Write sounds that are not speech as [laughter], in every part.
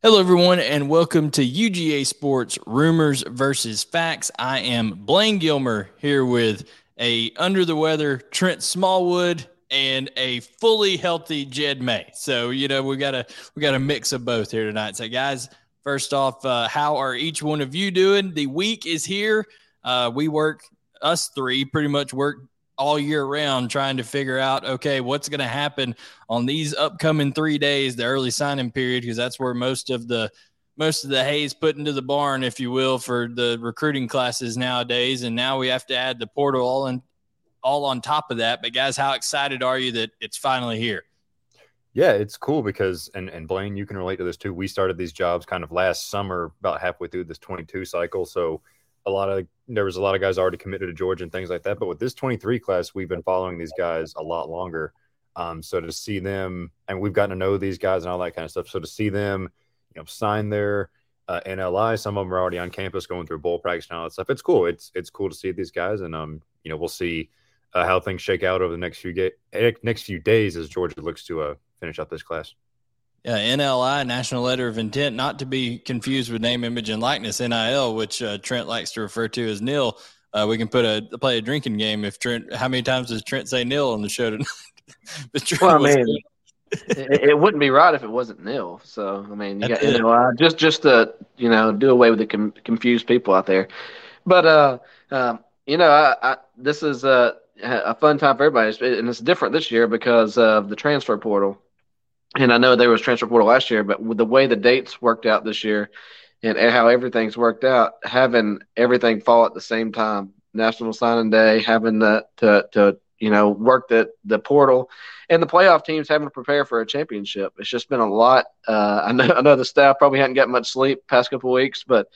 Hello, everyone, and welcome to UGA Sports Rumors versus Facts. I am Blaine Gilmer here with a under the weather Trent Smallwood and a fully healthy Jed May. So you know we got a we got a mix of both here tonight. So guys, first off, uh, how are each one of you doing? The week is here. Uh, we work us three pretty much work all year round trying to figure out okay what's going to happen on these upcoming three days the early signing period because that's where most of the most of the hay is put into the barn if you will for the recruiting classes nowadays. And now we have to add the portal all in all on top of that. But guys how excited are you that it's finally here? Yeah it's cool because and, and blaine you can relate to this too. We started these jobs kind of last summer about halfway through this 22 cycle. So a lot of there was a lot of guys already committed to Georgia and things like that. But with this 23 class, we've been following these guys a lot longer. Um, so to see them, and we've gotten to know these guys and all that kind of stuff. So to see them, you know, sign their uh, NLI, some of them are already on campus going through bowl practice and all that stuff. It's cool. It's it's cool to see these guys, and um, you know, we'll see uh, how things shake out over the next few ga- eh, next few days as Georgia looks to uh, finish up this class. Yeah, NLI, National Letter of Intent, not to be confused with name, image, and likeness, NIL, which uh, Trent likes to refer to as NIL. Uh, we can put a play a drinking game if Trent. How many times does Trent say nil on the show tonight? [laughs] well, I mean, [laughs] it, it, wouldn't be right if it wasn't nil. So I mean, you got NLI just just to you know do away with the com- confused people out there. But uh, um, you know, I, I, this is a a fun time for everybody, and it's different this year because of the transfer portal and I know there was transfer portal last year, but with the way the dates worked out this year and how everything's worked out, having everything fall at the same time, National Signing Day, having the to to you know work the the portal, and the playoff teams having to prepare for a championship. It's just been a lot. Uh, I know I know the staff probably hadn't got much sleep past couple weeks, but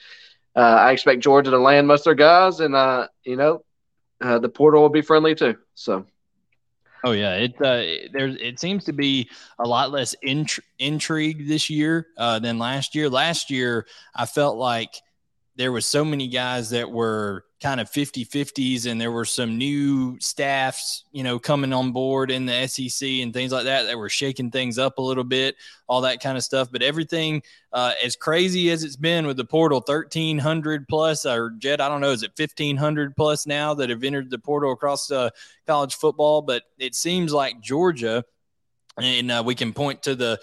uh, I expect Georgia to land most of their guys, and uh, you know uh, the portal will be friendly too. So. Oh yeah, it uh, there's it seems to be a lot less int- intrigue this year uh, than last year. Last year, I felt like there was so many guys that were kind of 50-50s and there were some new staffs you know coming on board in the sec and things like that that were shaking things up a little bit all that kind of stuff. But everything uh, as crazy as it's been with the portal 1300 plus or jet i don't know is it 1500 plus now that have entered the portal across uh, college football? But it seems like georgia and uh, we can point to the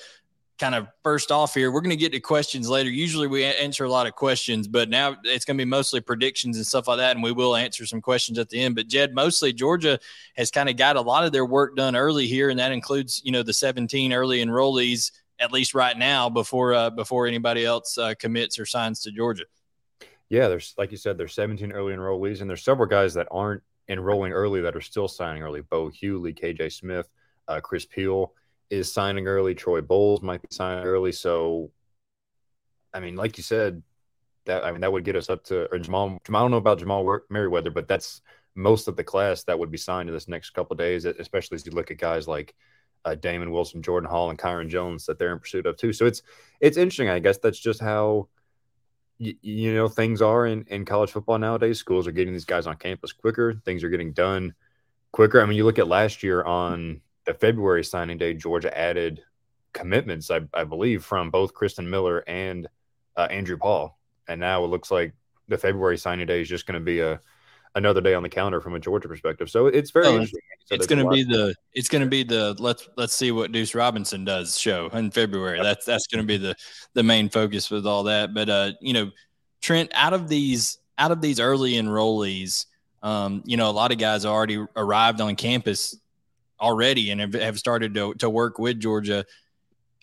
kind of first off here, we're going to get to questions later. Usually we answer a lot of questions, but now it's going to be mostly predictions and stuff like that. And we will answer some questions at the end. But Jed, mostly Georgia has kind of got a lot of their work done early here, and that includes you know the 17 early enrollees at least right now before uh, before anybody else uh, commits or signs to Georgia. Yeah, there's like you said, there's 17 early enrollees, and there's several guys that aren't enrolling early that are still signing early. Bo Hughley, KJ Smith, uh, Chris Peal is signing early. Troy Bowles might be signing early. So, I mean, like you said, that I mean that would get us up to or Jamal. Jamal I don't know about Jamal Merriweather, but that's most of the class that would be signed in this next couple days. Especially as you look at guys like uh, Damon Wilson, Jordan Hall, and Kyron Jones that they're in pursuit of too. So it's it's interesting. I guess that's just how. you know things are in, in college football nowadays. Schools are getting these guys on campus quicker. Things are getting done quicker. I mean, you look at last year on the February signing day, Georgia added commitments, I, I believe, from both Christen Miller and uh, Andrew Paul. And now it looks like the February signing day is just going to be a another day on the calendar from a Georgia perspective. So it's very oh, interesting. it's going to be the it's going to be the let's let's see what Deuce Robinson does show in February. Yep. That's that's going to be the the main focus with all that. But uh, you know, Trent, out of these out of these early enrollees, um, you know, a lot of guys already arrived on campus already and have, started to, to work with Georgia.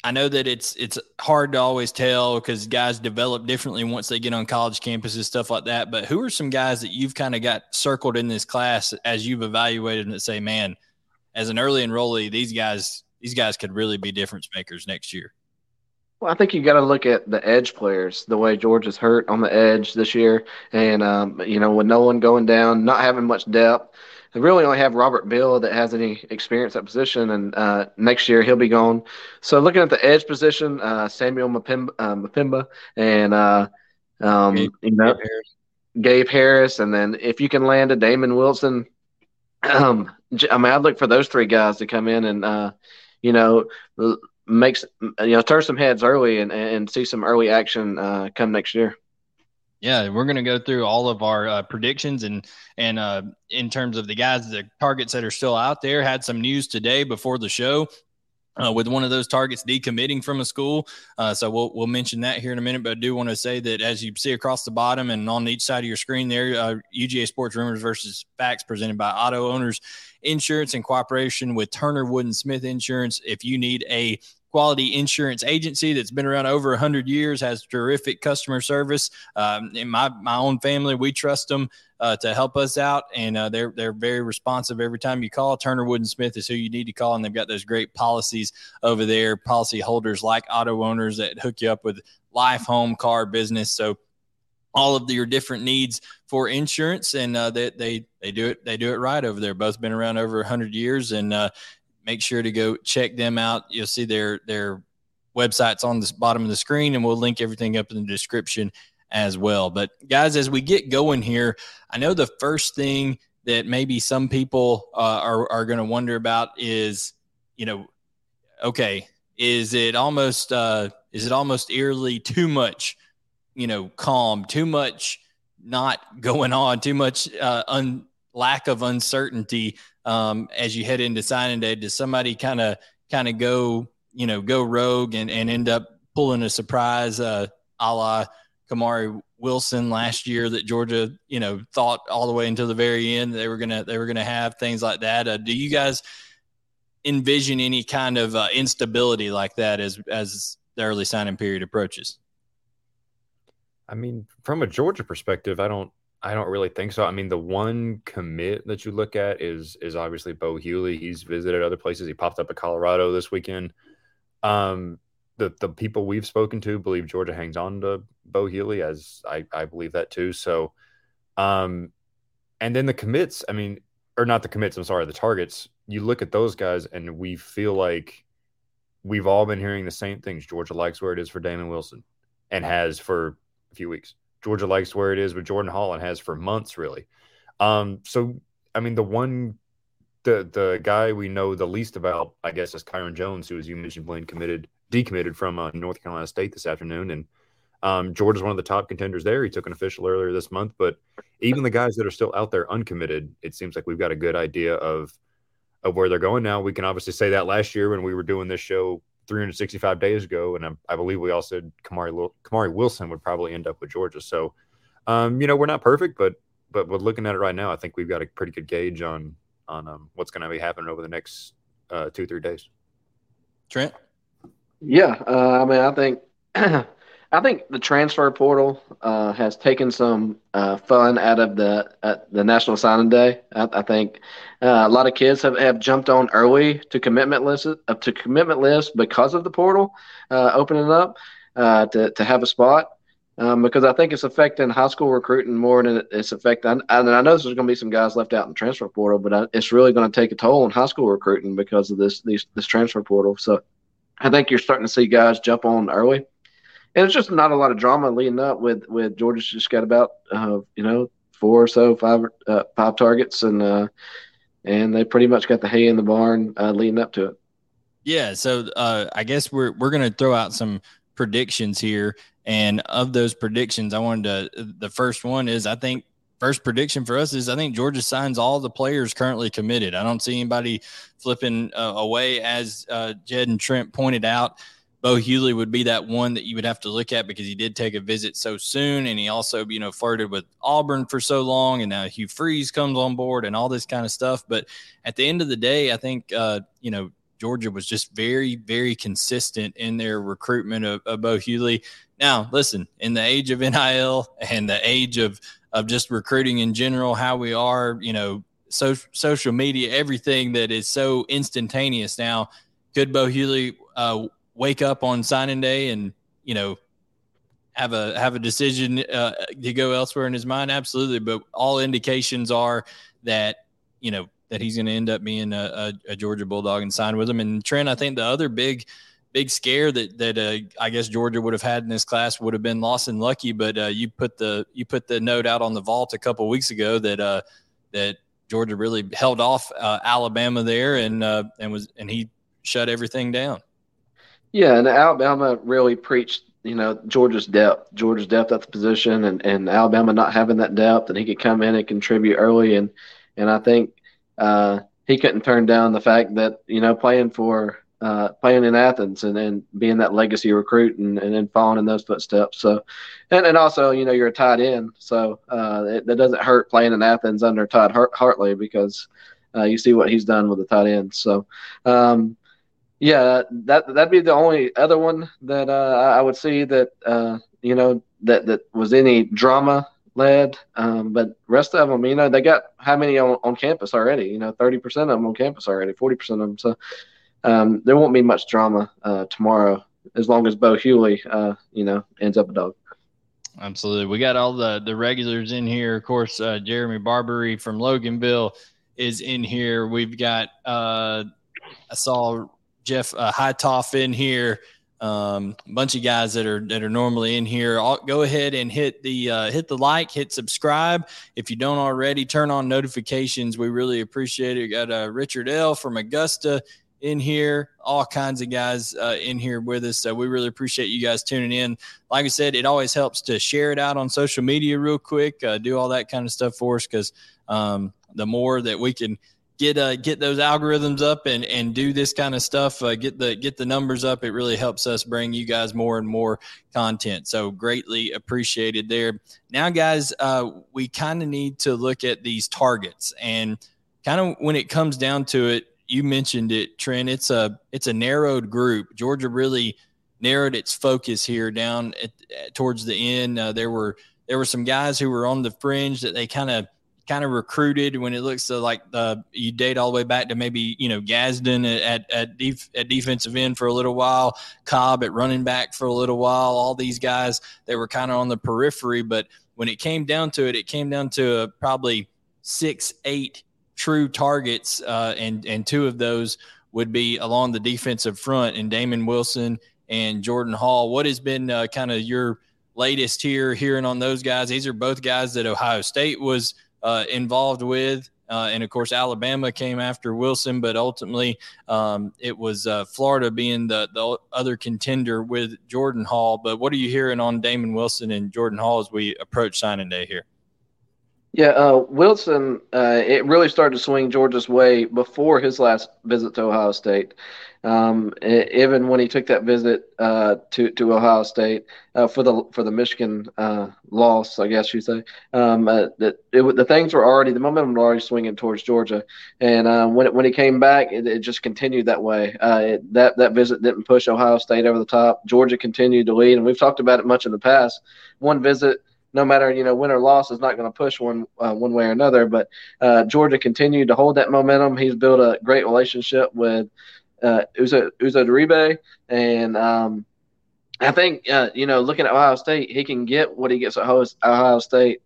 I know that it's it's hard to always tell because guys develop differently once they get on college campuses, stuff like that. But who are some guys that you've kind of got circled in this class as you've evaluated and say, man, as an early enrollee, these guys these guys could really be difference makers next year? Well, I think you got to look at the edge players, the way Georgia's hurt on the edge this year, and um, you know, with no one going down, not having much depth they really only have Robert Beal that has any experience at position, and uh, next year he'll be gone. So looking at the edge position, uh, Samuel M'Pemba, uh, M'Pemba and uh, um, Gabe, you know Gabe Harris. Gabe Harris, and then if you can land a Damon Wilson, um, I mean I'd look for those three guys to come in and uh, you know makes you know turn some heads early and and see some early action uh, come next year. Yeah, we're going to go through all of our uh, predictions and and uh, in terms of the guys, the targets that are still out there. Had some news today before the show. Uh, with one of those targets decommitting from a school, uh, so we'll we'll mention that here in a minute. But I do want to say that as you see across the bottom and on each side of your screen, there, uh, UGA Sports Rumors versus Facts, presented by Auto Owners Insurance in cooperation with Turner Wood and Smith Insurance. If you need a quality insurance agency that's been around over 100 years, has terrific customer service. Um, in my, my own family, we trust them uh, to help us out, and uh, they're they're very responsive every time you call. Turner Wood and Smith is who you need to call, and they've got those great policies over there. Policy holders like auto owners that hook you up with life, home, car, business. So all of your different needs for insurance, and uh, they, they they do it they do it right over there. Both been around over 100 years, and uh, make sure to go check them out. You'll see their their websites on the bottom of the screen, and we'll link everything up in the description as well. But guys, as we get going here, I know the first thing that maybe some people uh, are are going to wonder about is, you know, okay, is it almost uh, is it almost eerily too much, you know, calm, too much not going on, too much uh, un, lack of uncertainty um, as you head into signing day? Does somebody kind of kind of go you know go rogue and, and end up pulling a surprise uh, a la Kamari Wilson last year that Georgia you know thought all the way until the very end they were gonna they were gonna have things like that. Uh, do you guys envision any kind of uh, instability like that as as the early signing period approaches? I mean, from a Georgia perspective, I don't I don't really think so. I mean, the one commit that you look at is is obviously Bo Hughley. He's visited other places. He popped up at Colorado this weekend. Um, the the people we've spoken to believe Georgia hangs on to Bo Hughley, as I I believe that too. So, um, and then the commits. I mean, or not the commits. I'm sorry, the targets. You look at those guys, and we feel like we've all been hearing the same things. Georgia likes where it is for Damon Wilson, and has for a few weeks. Georgia likes where it is with Jordan Holland has for months, really. Um, so I mean, the one, the the guy we know the least about, I guess, is Kyron Jones, who, as you mentioned, Blaine committed, decommitted from uh, North Carolina State this afternoon, and um, Georgia's one of the top contenders there. He took an official earlier this month, but even the guys that are still out there uncommitted, it seems like we've got a good idea of of where they're going now. We can obviously say that last year when we were doing this show 365 days ago, and I, I believe we all said Kamari Kamari Wilson would probably end up with Georgia. So, um, you know, we're not perfect, but but but looking at it right now, I think we've got a pretty good gauge on on um, what's going to be happening over the next uh, two three days. Trent, yeah, uh, I mean, I think [clears throat] I think the transfer portal uh, has taken some uh, fun out of the uh, the National Signing Day. I, I think uh, a lot of kids have, have jumped on early to commitment lists uh, to commitment lists because of the portal uh, opening up to to have a spot. Um, because I think it's affecting high school recruiting more than it's affecting. And I know there's going to be some guys left out in the transfer portal, but it's really going to take a toll on high school recruiting because of this these, this transfer portal. So I think you're starting to see guys jump on early and it's just not a lot of drama leading up with with Georgia's just got about uh, you know four or so five uh, five targets and uh, and they pretty much got the hay in the barn uh, leading up to it. Yeah, so uh, I guess we're we're gonna throw out some predictions here, and of those predictions, I wanted to. The first one is I think first prediction for us is I think Georgia signs all the players currently committed. I don't see anybody flipping uh, away, as Jed and Trent pointed out. Bo Hughley would be that one that you would have to look at because he did take a visit so soon, and he also, you know, flirted with Auburn for so long, and now Hugh Freeze comes on board and all this kind of stuff. But at the end of the day, I think, uh, you know, Georgia was just very, very consistent in their recruitment of, of Bo Hughley. Now, listen, in the age of NIL and the age of of just recruiting in general, how we are, you know, so, social media, everything that is so instantaneous now. Could Bo Hughley uh, wake up on signing day and you know have a have a decision uh, to go elsewhere in his mind? Absolutely. But all indications are that you know that he's going to end up being a, a, a, georgia bulldog and sign with him. And trent i think the other big big scare that that uh, i guess georgia would have had in this class would have been Lawson Luckie, but uh, you put the you put the note out on the vault a couple weeks ago that uh that georgia really held off uh, alabama there and uh, and was and he shut everything down Yeah, and Alabama really preached, you know, Georgia's depth, Georgia's depth at the position, and and Alabama not having that depth, and he could come in and contribute early, and and I think uh, he couldn't turn down the fact that you know playing for uh, playing in Athens and, and being that legacy recruit and, and then following in those footsteps. So, and and also you know you're a tight end, so uh, it, that doesn't hurt playing in Athens under Todd Hart- Hartley because uh, you see what he's done with the tight end. So, um, yeah, that that'd be the only other one that uh, I would see that uh, you know that that was any drama led. Um, but rest of them, you know, they got how many on, on campus already? You know, thirty percent of them on campus already, forty percent of them. So um, there won't be much drama uh, tomorrow as long as Bo Hughley, uh, you know, ends up a dog. Absolutely, we got all the the regulars in here. Of course, uh, Jeremy Barbary from Loganville is in here. We've got uh, I saw Jeff uh, Hightoff in here. Um, a bunch of guys that are that are normally in here. I'll go ahead and hit the uh, hit the like, hit subscribe. If you don't already, turn on notifications. We really appreciate it. We got uh, Richard L from Augusta in here, all kinds of guys uh, in here with us. So we really appreciate you guys tuning in. Like I said, it always helps to share it out on social media real quick, uh, do all that kind of stuff for us because um, the more that we can get uh, get those algorithms up and and do this kind of stuff uh, get the get the numbers up. It really helps us bring you guys more and more content. So greatly appreciated there. Now guys uh, we kind of need to look at these targets. And kind of when it comes down to it you mentioned it trent it's a it's a narrowed group. Georgia really narrowed its focus here down at, towards the end. Uh, there were there were some guys who were on the fringe that they kind of kind of recruited when it looks like the you date all the way back to maybe you know Gadsden at at, def, at defensive end for a little while, Cobb at running back for a little while. All these guys they were kind of on the periphery, but when it came down to it, it came down to uh, probably six, eight true targets, uh, and and two of those would be along the defensive front, and Damon Wilson and Jordan Hall. What has been uh, kind of your latest here hearing on those guys? These are both guys that Ohio State was uh, involved with. Uh, and of course, Alabama came after Wilson, but ultimately um, it was uh, Florida being the, the other contender with Jordan Hall. But what are you hearing on Damon Wilson and Jordan Hall as we approach signing day here? Yeah, uh, Wilson, uh, it really started to swing Georgia's way before his last visit to Ohio State. Um, even when he took that visit uh, to to Ohio State uh, for the for the Michigan uh, loss, I guess you say um, uh, that it, the things were already the momentum was already swinging towards Georgia, and uh, when it, when he came back, it, it just continued that way. Uh, it, that that visit didn't push Ohio State over the top. Georgia continued to lead, and we've talked about it much in the past. One visit no matter you know win or loss is not going to push one uh, one way or another. But uh, Georgia continued to hold that momentum. He's built a great relationship with uh, Uzo Uzo Diribe, and um, I think uh, you know looking at Ohio State, he can get what he gets at Ohio State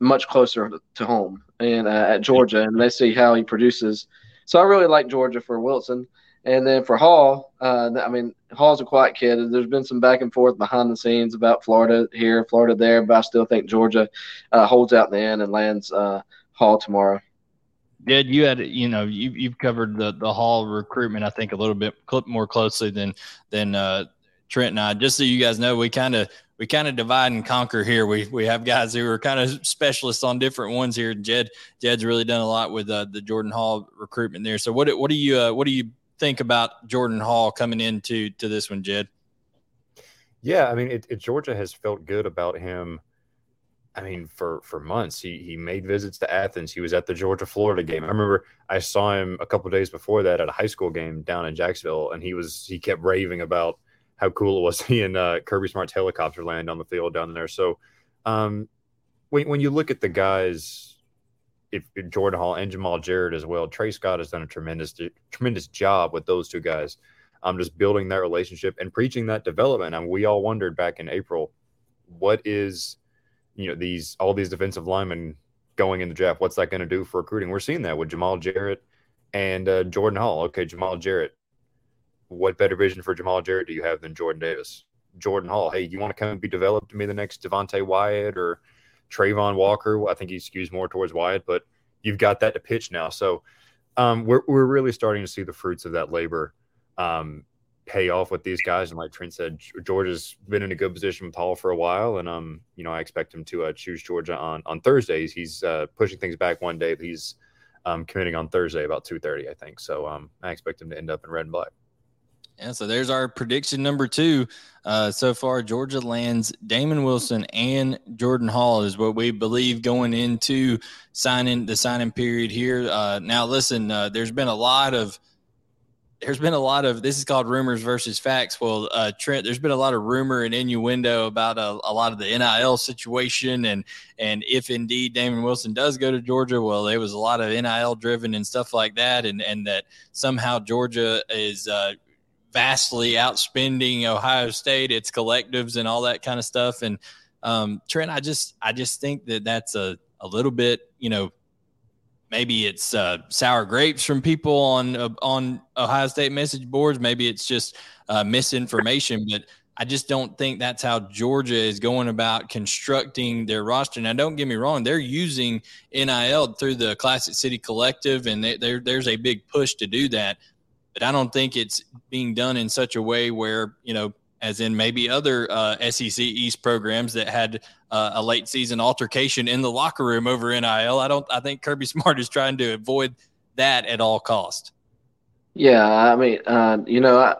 much closer to home and uh, at Georgia, and let's see how he produces. So I really like Georgia for Wilson. And then for Hall, uh, I mean, Hall's a quiet kid. There's been some back and forth behind the scenes about Florida here, Florida there, but I still think Georgia uh, holds out in the end and lands uh, Hall tomorrow. Did you had you know you you've covered the the Hall recruitment I think a little bit more closely than than uh, Trent and I. Just so you guys know, we kind of we kind of divide and conquer here. We we have guys who are kind of specialists on different ones here. Jed Jed's really done a lot with uh, the Jordan Hall recruitment there. So what what do you uh, what do you think about Jordan Hall coming into to this one, Jed? Yeah, I mean, it, it, Georgia has felt good about him. I mean, for for months, he he made visits to Athens. He was at the Georgia Florida game. I remember I saw him a couple days before that at a high school game down in Jacksonville, and he was he kept raving about how cool it was. [laughs] And uh, Kirby Smart's helicopter land on the field down there. So, um, when when you look at the guys if, Jordan Hall and Jamal Jarrett as well, Tray Scott has done a tremendous tremendous job with those two guys. I'm um, just building that relationship and preaching that development. And we all wondered back in April, what is you know these all these defensive linemen going in the draft? What's that going to do for recruiting? We're seeing that with Jamal Jarrett and uh, Jordan Hall. Okay, Jamal Jarrett. What better vision for Jamal Jarrett do you have than Jordan Davis? Jordan Hall. Hey, you want to come and be developed to be the next Devonte Wyatt or Travon Walker. I think he skews more towards Wyatt, but you've got that to pitch now. So um, we're we're really starting to see the fruits of that labor. Um, pay off with these guys. And like Trent said, Georgia's been in a good position with Hall for a while, and um, you know, I expect him to uh, choose Georgia on on Thursdays. He's uh, pushing things back one day. He's um, committing on Thursday about two thirty, I think. So um, I expect him to end up in red and black. Yeah, so there's our prediction number two. Uh, so far, Georgia lands Damon Wilson and Jordan Hall is what we believe going into signing the signing period here. Uh, now, listen, uh, there's been a lot of there's been a lot of this is called rumors versus facts. Well, uh, Trent, there's been a lot of rumor and innuendo about a, a, lot of the NIL situation, and and if indeed Damon Wilson does go to Georgia, well, there was a lot of NIL driven and stuff like that, and and that somehow Georgia is uh, vastly outspending Ohio State, its collectives, and all that kind of stuff. And um, Trent, I just I just think that that's a a little bit, you know, maybe it's uh, sour grapes from people on uh, on Ohio State message boards. Maybe it's just uh, misinformation, but I just don't think that's how Georgia is going about constructing their roster. Now, don't get me wrong; they're using NIL through the Classic City Collective, and they, there's a big push to do that. But I don't think it's being done in such a way where you know as in maybe other uh, SEC East programs that had uh, a late season altercation in the locker room over NIL. I don't. I think Kirby [laughs] Smart is trying to avoid that at all cost. Yeah, I mean, uh, you know, I,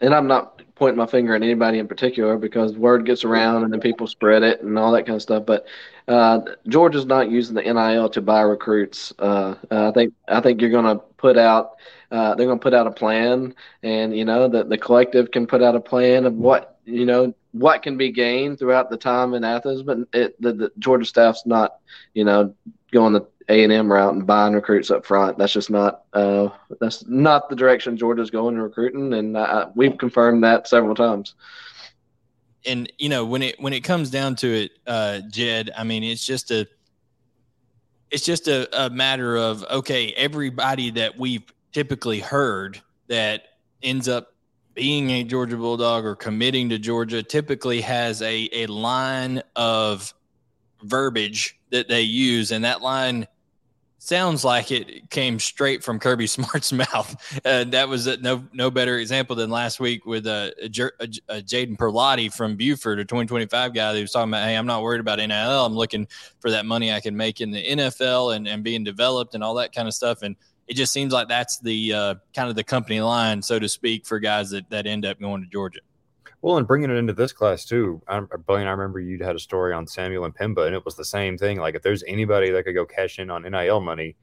and I'm not pointing my finger at anybody in particular because word gets around and then people spread it and all that kind of stuff. But uh, Georgia's not using the NIL to buy recruits. Uh, I think I think you're going to put out uh, they're going to put out a plan, and you know that the collective can put out a plan of what you know what can be gained throughout the time in Athens. But it, the, the Georgia staff's not you know going the A and M route and buying recruits up front. That's just not uh, that's not the direction Georgia's going in recruiting, and uh, we've confirmed that several times and you know when it when it comes down to it uh jed i mean it's just a it's just a, a matter of okay everybody that we've typically heard that ends up being a Georgia Bulldog or committing to Georgia typically has a, a line of verbiage that they use. And that line sounds like it came straight from Kirby [laughs] Smart's mouth. Uh, that was a, no no better example than last week with uh, a, a, a Jaden Perlotte from Buford, a 2025 guy who was talking about, hey, I'm not worried about NIL. I'm looking for that money I can make in the NFL and, and being developed and all that kind of stuff. And it just seems like that's the uh, kind of the company line, so to speak, for guys that, that end up going to Georgia. Well, and bringing it into this class too, I, I remember you had a story on Samuel M'Pemba, and it was the same thing. Like if there's anybody that could go cash in on NIL money,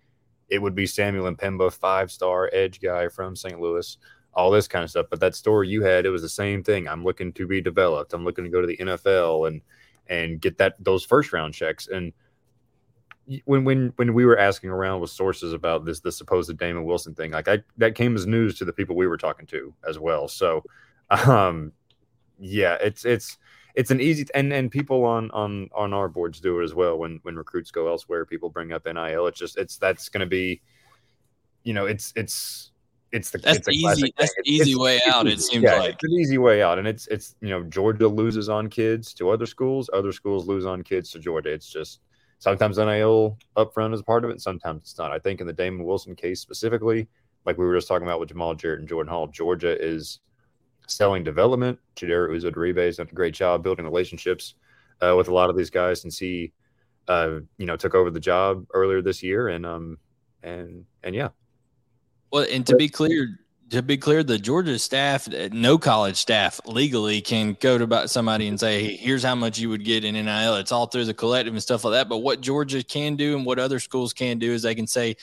it would be Samuel M'Pemba, five star edge guy from St. Louis, all this kind of stuff. But that story you had, it was the same thing. I'm looking to be developed. I'm looking to go to the NFL and and get that those first round checks. And when when when we were asking around with sources about this the supposed Damon Wilson thing, like I that came as news to the people we were talking to as well. So, [laughs] um, yeah, it's it's it's an easy and and people on on on our boards do it as well. When when recruits go elsewhere, people bring up NIL. It's just it's that's going to be, you know, it's it's it's the that's it's the easy that's the easy it's, way it's, out. It seems yeah, like it's an easy way out, and it's it's you know Georgia loses on kids to other schools, other schools lose on kids to Georgia. It's just Sometimes NIL upfront is part of it, sometimes it's not. I think in the Damon Wilson case specifically, like we were just talking about with Jamal Jarrett and Jordan Hall, Georgia is selling development. Chidera Uzodiribe has done a great job building relationships uh, with a lot of these guys since he, uh, you know, took over the job earlier this year, and um, and and yeah. Well, and to be clear, to be clear, the Georgia staff, no college staff legally can go to somebody and say, hey, here's how much you would get in NIL. It's all through the collective and stuff like that. But what Georgia can do and what other schools can do is they can say,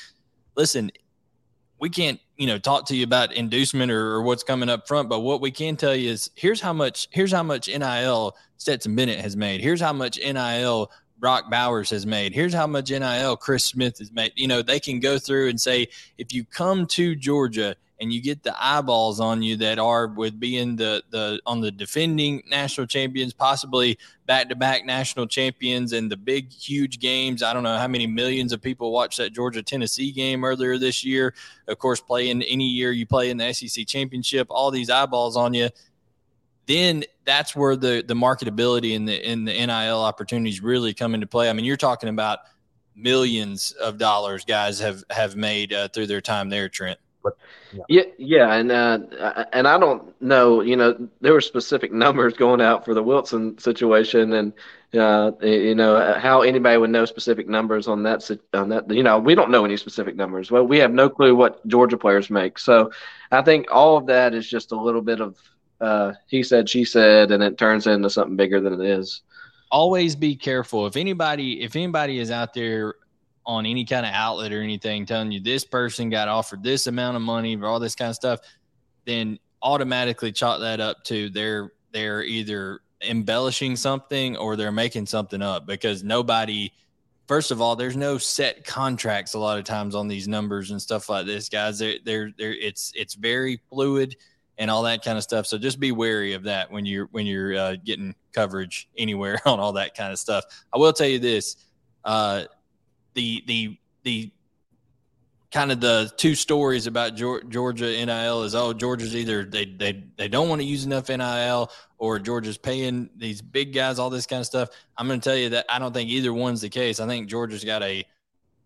listen, we can't, you know, talk to you about inducement or, or what's coming up front. But what we can tell you is here's how much, here's how much NIL Stetson Bennett has made. Here's how much NIL Brock Bowers has made. Here's how much NIL Chris Smith has made. You know, they can go through and say, if you come to Georgia – and you get the eyeballs on you that are with being the the on the defending national champions, possibly back to back national champions, and the big huge games. I don't know how many millions of people watched that Georgia Tennessee game earlier this year. Of course, playing any year you play in the SEC championship, all these eyeballs on you. Then that's where the the marketability and the in the NIL opportunities really come into play. I mean, you're talking about millions of dollars guys have have made uh, through their time there, Trent. But, yeah. yeah, yeah, and uh, and I don't know. You know, there were specific numbers going out for the Wilson situation, and uh, you know how anybody would know specific numbers on that. On that, you know, we don't know any specific numbers. Well, we have no clue what Georgia players make. So, I think all of that is just a little bit of uh, he said, she said, and it turns into something bigger than it is. Always be careful. If anybody, if anybody is out there on any kind of outlet or anything telling you this person got offered this amount of money or all this kind of stuff, then automatically chalk that up to they're they're either embellishing something or they're making something up because nobody first of all there's no set contracts a lot of times on these numbers and stuff like this guys. They're they're, they're it's it's very fluid and all that kind of stuff. So just be wary of that when you're when you're uh, getting coverage anywhere [laughs] on all that kind of stuff. I will tell you this uh, the the the kind of the two stories about Georgia NIL is oh Georgia's either they they they don't want to use enough NIL or Georgia's paying these big guys all this kind of stuff. I'm going to tell you that I don't think either one's the case. I think Georgia's got a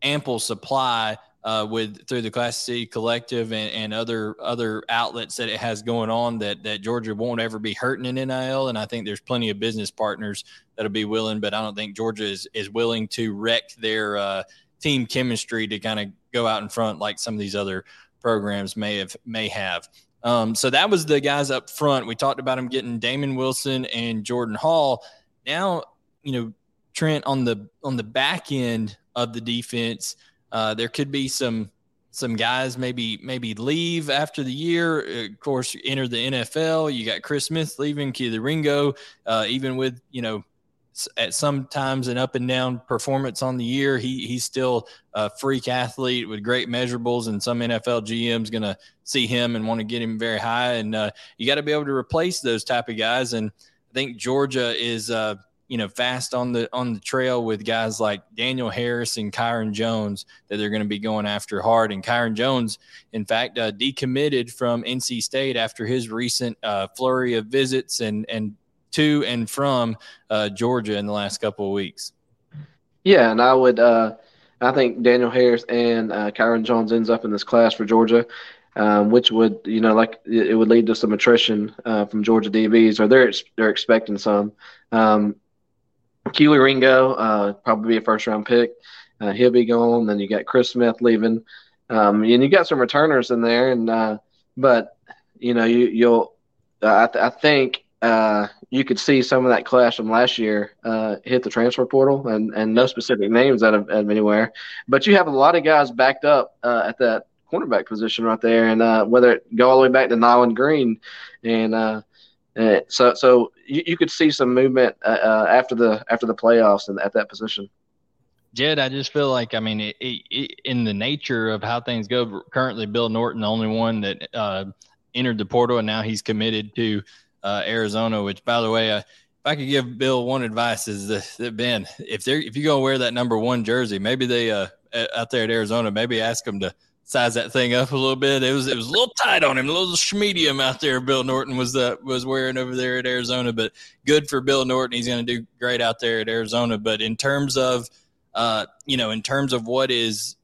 ample supply uh, with through the Classic City Collective and, and other other outlets that it has going on that that Georgia won't ever be hurting in NIL. And I think there's plenty of business partners that'll be willing, but I don't think Georgia is is willing to wreck their uh, team chemistry to kind of go out in front like some of these other programs may have may have. Um, so that was the guys up front. We talked about them getting Damon Wilson and Jordan Hall. Now, you know, Trent on the on the back end of the defense uh, there could be some some guys maybe maybe leave after the year. Of course, you enter the NFL. You got Chris Smith leaving, Kelee Ringo, uh, even with you know at sometimes an up and down performance on the year. He he's still a freak athlete with great measurables, and some NFL GM's going to see him and want to get him very high. And uh, you got to be able to replace those type of guys. And I think Georgia is uh, you know, fast on the on the trail with guys like Daniel Harris and Kyron Jones that they're going to be going after hard. And Kyron Jones, in fact, uh, decommitted from NC State after his recent uh, flurry of visits and and to and from uh, Georgia in the last couple of weeks. Yeah, and I would, uh, I think Daniel Harris and uh, Kyron Jones ends up in this class for Georgia. Um, which would you know like it would lead to some attrition uh, from Georgia DBs, or they're they're expecting some. Um, Kelee Ringo, uh, probably be a first round pick. Uh, he'll be gone. Then you got Chris Smith leaving, um, and you got some returners in there. And uh, but you know you you'll I, th- I think uh, you could see some of that class from last year uh, hit the transfer portal, and, and no specific names out of, out of anywhere. But you have a lot of guys backed up uh, at that cornerback position right there, and uh, whether it go all the way back to Nyland Green, and uh, uh, so so you, you, could see some movement uh, uh, after the after the playoffs and at that position. Jed, I just feel like I mean, it, it, in the nature of how things go, currently Bill Norton, the only one that uh, entered the portal, and now he's committed to uh, Arizona. Which, by the way, uh, if I could give Bill one advice, is that Ben, if they're if you go wear that number one jersey, maybe they out there at Arizona, maybe ask them to size that thing up a little bit. It was it was a little tight on him, a little schmedium out there. Bill Norton was uh, was wearing over there at Arizona, but good for Bill Norton. He's going to do great out there at Arizona. But in terms of uh, you know, in terms of what is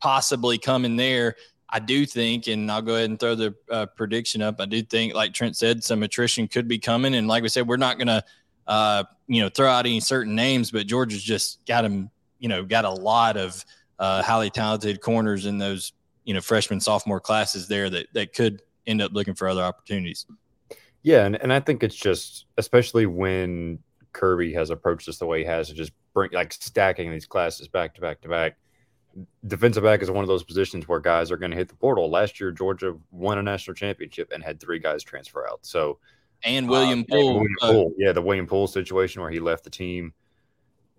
possibly coming there, I do think, and I'll go ahead and throw the uh, prediction up. I do think, like Trent said, some attrition could be coming, and like we said, we're not going to uh, you know throw out any certain names, but Georgia's just got him. You know, got a lot of uh, highly talented corners in those you know freshman sophomore classes there that that could end up looking for other opportunities. Yeah, and, and I think it's just especially when Kirby has approached this the way he has to just bring like stacking these classes back to back to back. Defensive back is one of those positions where guys are going to hit the portal. Last year, Georgia won a national championship and had three guys transfer out. So, and William uh, Poole, William uh, Poole, yeah, the William Poole situation where he left the team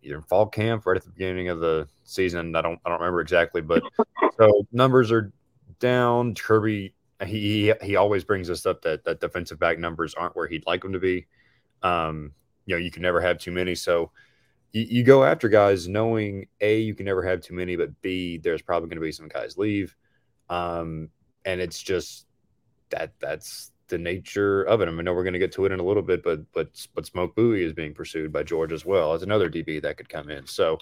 either in fall camp right at the beginning of the season. I don't I don't remember exactly, but so numbers are down. Kirby he he always brings us up that that defensive back numbers aren't where he'd like them to be. Um, you know, you can never have too many. So you, you go after guys knowing a you can never have too many, but b there's probably going to be some guys leave. Um, and it's just that that's the nature of it. I, mean, I know we're going to get to it in a little bit, but but but Smoke Bouie is being pursued by George as well as another DB that could come in. So,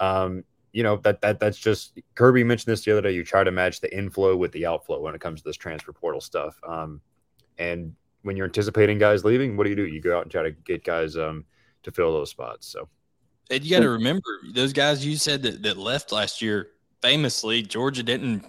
um, you know that that that's just Kirby mentioned this the other day. You try to match the inflow with the outflow when it comes to this transfer portal stuff. Um, and when you're anticipating guys leaving, what do you do? You go out and try to get guys um, to fill those spots. So, and you got to remember those guys you said that, that left last year. Famously, Georgia didn't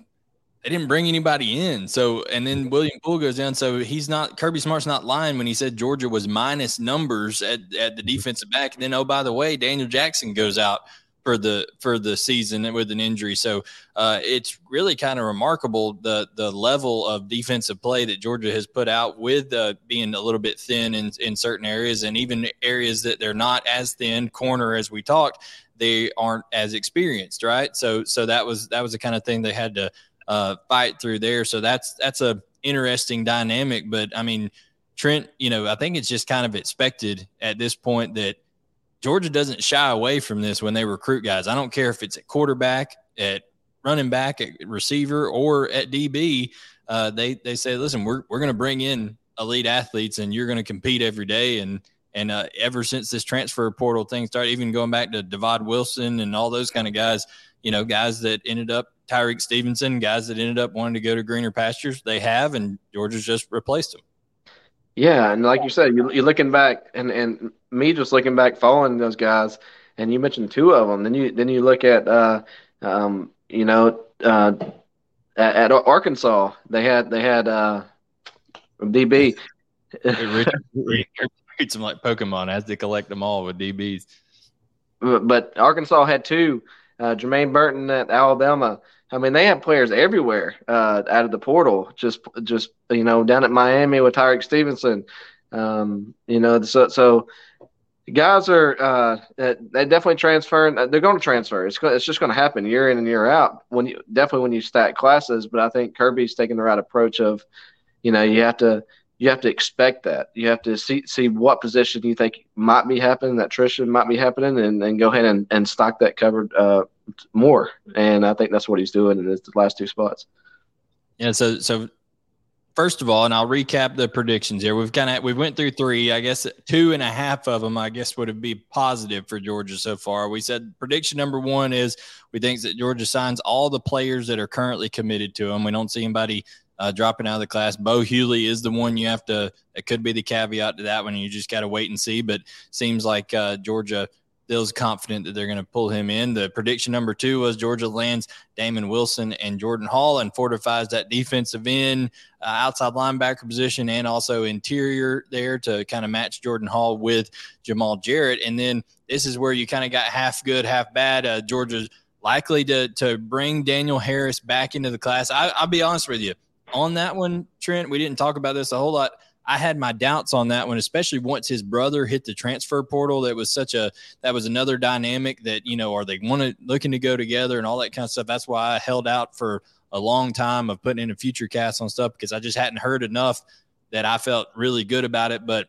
they didn't bring anybody in. So, and then William Poole goes down. So he's not Kirby Smart's not lying when he said Georgia was minus numbers at, at the defensive back. And then, oh, by the way, Daniel Jackson goes out for the for the season with an injury. So uh, it's really kind of remarkable the the level of defensive play that Georgia has put out with uh, being a little bit thin in, in certain areas and even areas that they're not as thin. Corner, as we talked, they aren't as experienced, right? So so that was that was the kind of thing they had to uh, fight through there. So that's that's a interesting dynamic. But I mean, Trent, you know, I think it's just kind of expected at this point that Georgia doesn't shy away from this when they recruit guys. I don't care if it's at quarterback, at running back, at receiver, or at DB. Uh, they they say, listen, we're we're going to bring in elite athletes, and you're going to compete every day. And and uh, ever since this transfer portal thing started, even going back to Divaad Wilson and all those kind of guys, you know, guys that ended up Tyrique Stevenson, guys that ended up wanting to go to greener pastures, they have, and Georgia's just replaced them. Yeah, and like you said, you, you're looking back, and and me just looking back, following those guys, and you mentioned two of them. Then you then you look at, uh, um, you know, uh, at, at, Arkansas, they had they had uh, DB. Treats them like Pokemon, as they collect them all with DBs. But, but Arkansas had two. Uh, Jermaine Burton at Alabama I mean, they have players everywhere uh, out of the portal. Just, just you know, down at Miami with Tyrique Stevenson. Um, you know, so so guys are uh, they definitely transferring. Uh, they're going to transfer. It's it's just going to happen year in and year out. When you definitely when you stack classes, but I think Kirby's taking the right approach of, you know, you have to you have to expect that. You have to see see what position you think might be happening, that attrition might be happening, and, and go ahead and, and stock that covered uh, more. And I think that's what he's doing in his last two spots. Yeah. So, so first of all, and I'll recap the predictions here. We've kind of we went through three. I guess two and a half of them, I guess, would be positive for Georgia so far. We said prediction number one is we think that Georgia signs all the players that are currently committed to them. We don't see anybody uh, dropping out of the class. Bo Hughley is the one you have to. It could be the caveat to that one. You just got to wait and see. But seems like uh, Georgia Bill's confident that they're going to pull him in. The prediction number two was Georgia lands Damon Wilson and Jordan Hall and fortifies that defensive end, uh, outside linebacker position, and also interior there to kind of match Jordan Hall with Jamal Jarrett. And then this is where you kind of got half good, half bad. Uh, Georgia's likely to to bring Daniel Harris back into the class. I, I'll be honest with you on that one, Trent. We didn't talk about this a whole lot. I had my doubts on that one, especially once his brother hit the transfer portal. That was such a that was another dynamic that you know are they want to looking to go together and all that kind of stuff. That's why I held out for a long time of putting in a future cast on stuff because I just hadn't heard enough that I felt really good about it. But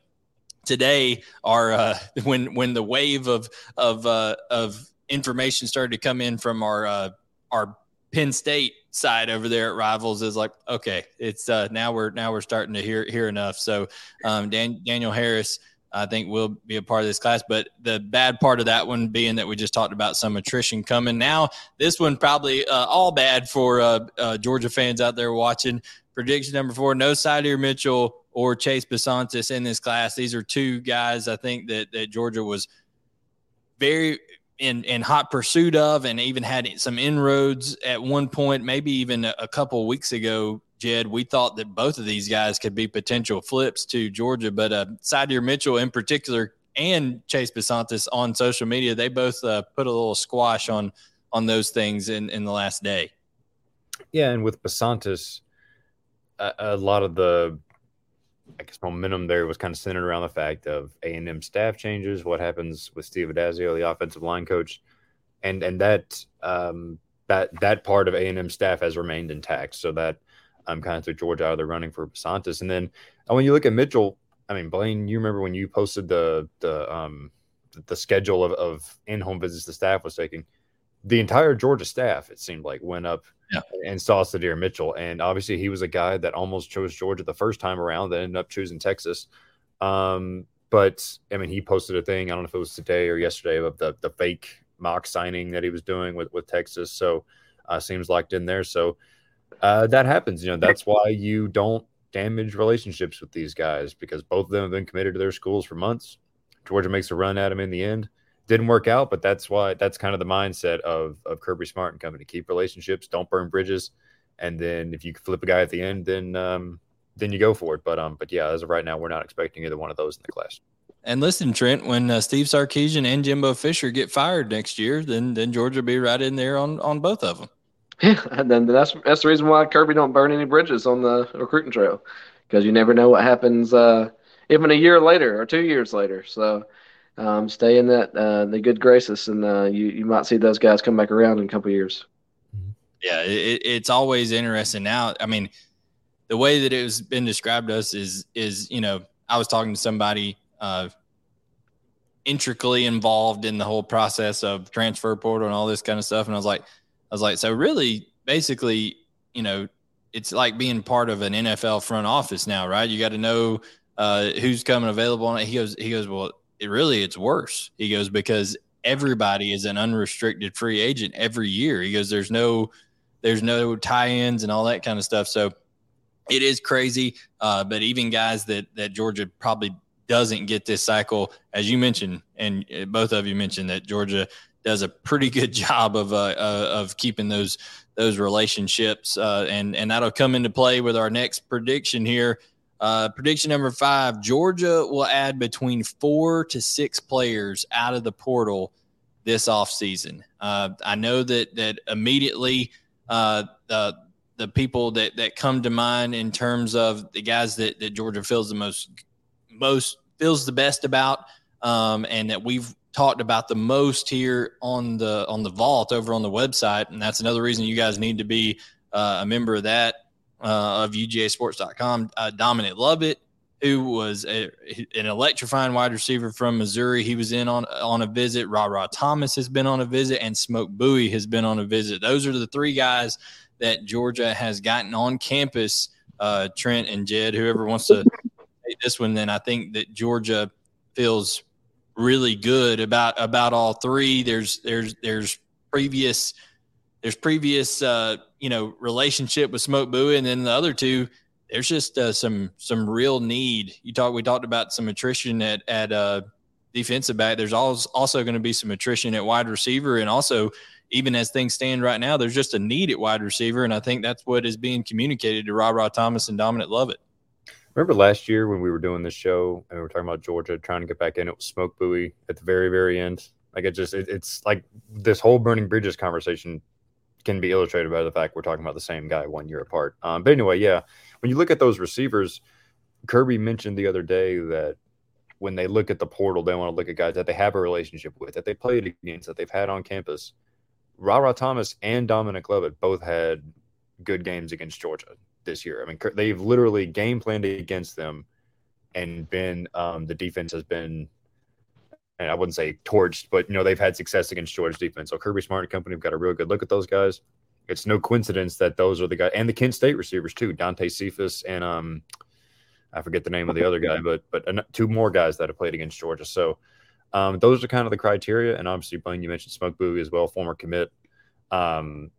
today, our uh, [laughs] when when the wave of of uh, of information started to come in from our uh, our Penn State side over there at Rivals is like, okay, it's uh, now we're now we're starting to hear hear enough. So um, Dan, Daniel Harris, I think will be a part of this class. But the bad part of that one being that we just talked about some attrition coming. Now this one probably uh, all bad for uh, uh, Georgia fans out there watching. Prediction number four: No Sydir Mitchell or Chase Bisontis in this class. These are two guys I think that that Georgia was very in in hot pursuit of, and even had some inroads at one point, maybe even a, couple weeks ago. Jed, we thought that both of these guys could be potential flips to Georgia, but uh, Sydir Mitchell in particular and Chase Bisontis on social media, they both uh, put a little squash on on those things in in the last day. Yeah, and with Bisontis, a, a lot of the I guess momentum there was kind of centered around the fact of A and M staff changes, what happens with Steve Addazio, the offensive line coach, and and that um, that that part of A and M staff has remained intact. So that um, kind of took Georgia out of the running for Santos. And then and when you look at Mitchell, I mean Blaine, you remember when you posted the the um, the schedule of, of in home visits the staff was taking, the entire Georgia staff it seemed like went up yeah. and saw Sydir Mitchell. And obviously, he was a guy that almost chose Georgia the first time around, that ended up choosing Texas. Um, but I mean, he posted a thing. I don't know if it was today or yesterday of the the fake mock signing that he was doing with with Texas. So uh, seems locked in there. So uh, that happens. You know, that's why you don't damage relationships with these guys because both of them have been committed to their schools for months. Georgia makes a run at him in the end. Didn't work out, but that's why that's kind of the mindset of of Kirby Smart and company. Keep relationships, don't burn bridges, and then if you flip a guy at the end, then um, then you go for it. But um, but yeah, as of right now, we're not expecting either one of those in the class. And listen, Trent, when uh, Steve Sarkisian and Jimbo Fisher get fired next year, then then Georgia will be right in there on on both of them. Yeah, and [laughs] then that's that's the reason why Kirby don't burn any bridges on the recruiting trail, because you never know what happens uh, even a year later or two years later. So um, stay in that uh, the good graces, and uh, you you might see those guys come back around in a couple years. Yeah, it, it's always interesting. Now, I mean, the way that it has been described to us is is you know I was talking to somebody uh, intricately involved in the whole process of transfer portal and all this kind of stuff. And I was like, I was like, so really, basically, you know, it's like being part of an NFL front office now, right? You got to know uh, who's coming available. And he goes, he goes, well, it really, it's worse. He goes because everybody is an unrestricted free agent every year. He goes, there's no, there's no tie-ins and all that kind of stuff. So it is crazy. Uh, but even guys that that Georgia probably doesn't get this cycle, as you mentioned, and uh, both of you mentioned that Georgia does a pretty good [laughs] job of uh, uh, of keeping those those relationships, uh, and and that'll come into play with our next prediction here. Uh, prediction number five: Georgia will add between four to six players out of the portal this offseason. Uh, I know that that immediately uh, the the people that that come to mind in terms of the guys that that Georgia feels the most most feels the best about, um, and that we've talked about the most here on the on the vault over on the website. And that's another reason you guys need to be uh, a member of that uh, of UGASports.com. Uh, Dominic Lovett, who was a, an electrifying wide receiver from Missouri, he was in on on a visit. Ra Ra Thomas has been on a visit, and Smoke Bouie has been on a visit. Those are the three guys that Georgia has gotten on campus. Uh, Trent and Jed, whoever wants to this one, then I think that Georgia feels really good about about all three. There's there's there's previous there's previous uh, you know relationship with Smoke Bouie, and then the other two. There's just uh, some some real need. You talk. We talked about some attrition at at uh, defensive back. There's also going to be some attrition at wide receiver, and also even as things stand right now, there's just a need at wide receiver, and I think that's what is being communicated to Ra Ra Thomas and Dominic Lovett. Remember last year when we were doing this show and we were talking about Georgia trying to get back in? It was Smoke Bouie at the very, very end. Like it just, it, it's like this whole burning bridges conversation can be illustrated by the fact we're talking about the same guy one year apart. Um, but anyway, yeah, when you look at those receivers, Kirby mentioned the other day that when they look at the portal, they want to look at guys that they have a relationship with, that they played against, that they've had on campus. Ra Ra Thomas and Dominic Lovett both had good games against Georgia this year. I mean, they've literally game planned against them and been um, the defense has been, I wouldn't say torched, but you know they've had success against Georgia defense. So Kirby Smart and company have got a real good look at those guys. It's no coincidence that those are the guys, and the Kent State receivers too, Dante Cephas and um, I forget the name of the other guy, but but two more guys that have played against Georgia. So um, those are kind of the criteria, and obviously, Blaine, you mentioned Smoke Bouie as well, former commit. Um,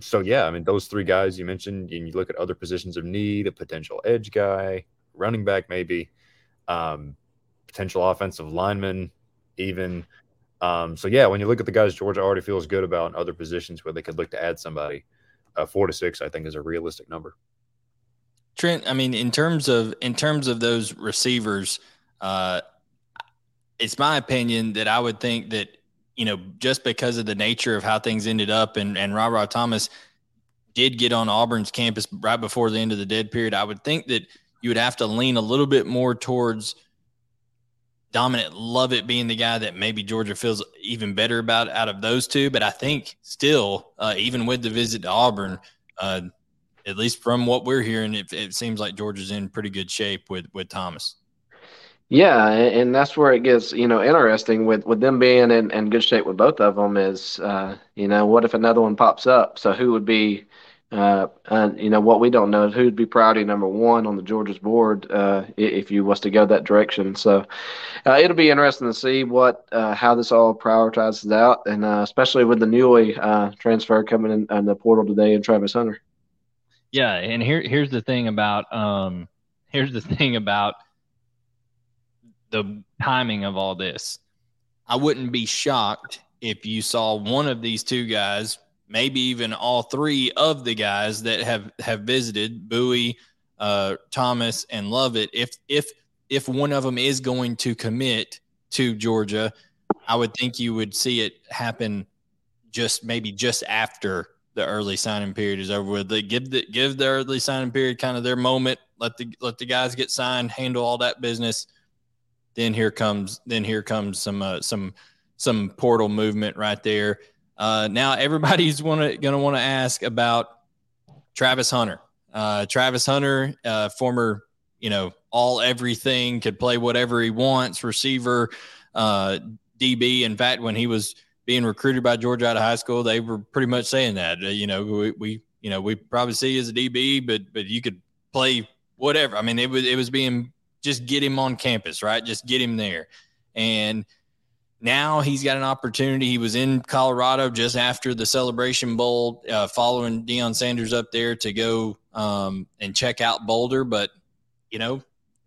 so yeah, I mean those three guys you mentioned, and you look at other positions of need, a potential edge guy, running back maybe, um, potential offensive lineman, even. Um, so yeah, when you look at the guys Georgia already feels good about in other positions where they could look to add somebody, uh, four to six I think is a realistic number. Trent, I mean, in terms of in terms of those receivers, uh, it's my opinion that I would think that you know, just because of the nature of how things ended up, and and Ra Thomas did get on Auburn's campus right before the end of the dead period, I would think that you would have to lean a little bit more towards Dominic Lovett being the guy that maybe Georgia feels even better about out of those two. But I think still, uh, even with the visit to Auburn, uh, at least from what we're hearing, it, it seems like Georgia's in pretty good shape with with Thomas. Yeah, and that's where it gets you know interesting with with them being in, in good shape with both of them. Is uh, you know what if another one pops up? So who would be Uh, and you know what we don't know is who'd be priority number one on the Georgia's board uh, if you was to go that direction. So uh, it'll be interesting to see what uh, how this all prioritizes out, and uh, especially with the newly uh, transfer coming in, on the portal today and Travis Hunter. Yeah, and here here's the thing about um, here's the [laughs] thing about the timing of all this. I wouldn't be shocked if you saw one of these two guys maybe even all three of the guys that have have visited Bouie, uh, Thomas, and Lovett. If if if one of them is going to commit to Georgia, I would think you would see it happen just maybe just after the early signing period is over with. They give the give the early signing period kind of their moment. Let the let the guys get signed, handle all that business. Then here comes then here comes some uh, some some portal movement right there. Uh, now everybody's [laughs] wanna, gonna want to ask about Travis Hunter. Uh, Travis Hunter, uh, former, you know, all everything, could play whatever he wants, receiver, uh, DB. In fact, when he was being recruited by Georgia out of high school, they were pretty much saying that. Uh, you know, we, we, you know, we probably see you as a DB, but but you could play whatever. I mean, it was it was being just get him on campus, right? Just get him there, and now he's got an opportunity. He was in Colorado just after the Celebration Bowl, uh, following Deion Sanders up there to go um, and check out Boulder. But you know,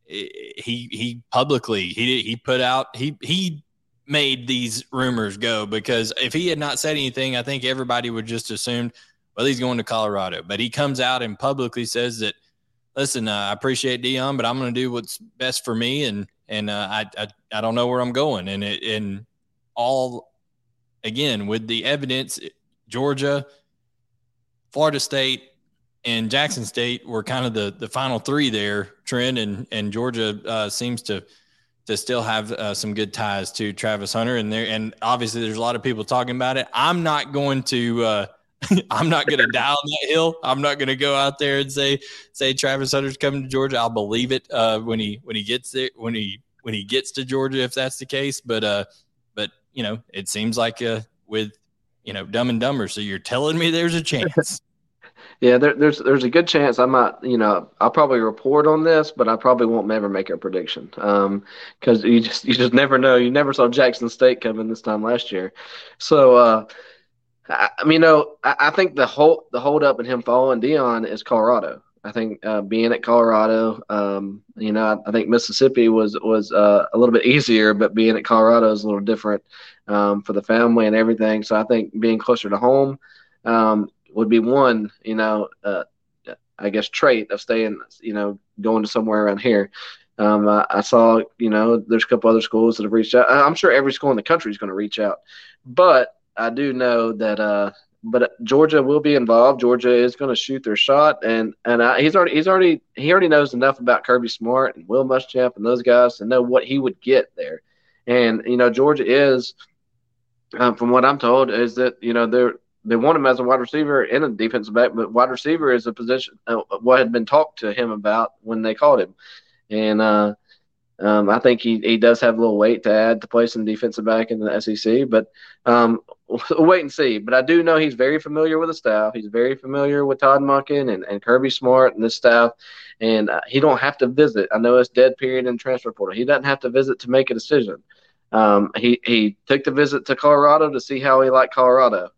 he he publicly he he put out he he made these rumors go because if he had not said anything, I think everybody would just assumed well he's going to Colorado. But he comes out and publicly says that listen, uh, I appreciate Deion, but I'm going to do what's best for me and and uh, I, I I don't know where I'm going. And it and all again with the evidence, Georgia, Florida State, and Jackson State were kind of the the final three there. Trend and and Georgia uh, seems to to still have uh, some good ties to Travis Hunter, and there and obviously there's a lot of people talking about it. I'm not going to. [laughs] I'm not going to die on that hill. I'm not going to go out there and say say Travis Hunter's coming to Georgia. I'll believe it uh, when he when he gets there when he when he gets to Georgia if that's the case. But uh, but you know, it seems like uh, with you know Dumb and Dumber. So you're telling me there's a chance. [laughs] yeah, there, there's there's a good chance I might you know I'll probably report on this, but I probably won't ever make a prediction because um, you just you just never know. You never saw Jackson State coming this time last year, so. Uh, I, mean, you know, I, I, think the whole the hold up in him following Deion is Colorado. I think uh, being at Colorado, um, you know, I, I, think Mississippi was was uh, a little bit easier, but being at Colorado is a little different um, for the family and everything. So I think being closer to home um, would be one, you know, uh, I guess trait of staying, you know, going to somewhere around here. Um, I, I, saw, you know, there's a couple other schools that have reached out. I'm sure every school in the country is going to reach out, but I do know that, uh, but Georgia will be involved. Georgia is going to shoot their shot, and and I, he's already he's already he already knows enough about Kirby Smart and Will Muschamp and those guys to know what he would get there. And you know, Georgia is, um, from what I'm told, is that you know they're they want him as a wide receiver and a defensive back, but wide receiver is a position uh, what had been talked to him about when they called him, and uh, um, I think he, he does have a little weight to add to play some defensive back in the SEC, but um, we'll [laughs] wait and see. But I do know he's very familiar with the staff. He's very familiar with Todd Monken and, and Kirby Smart and this staff, and uh, he don't have to visit. I know it's dead period in transfer portal. He doesn't have to visit to make a decision. Um, he he took the visit to Colorado to see how he liked Colorado.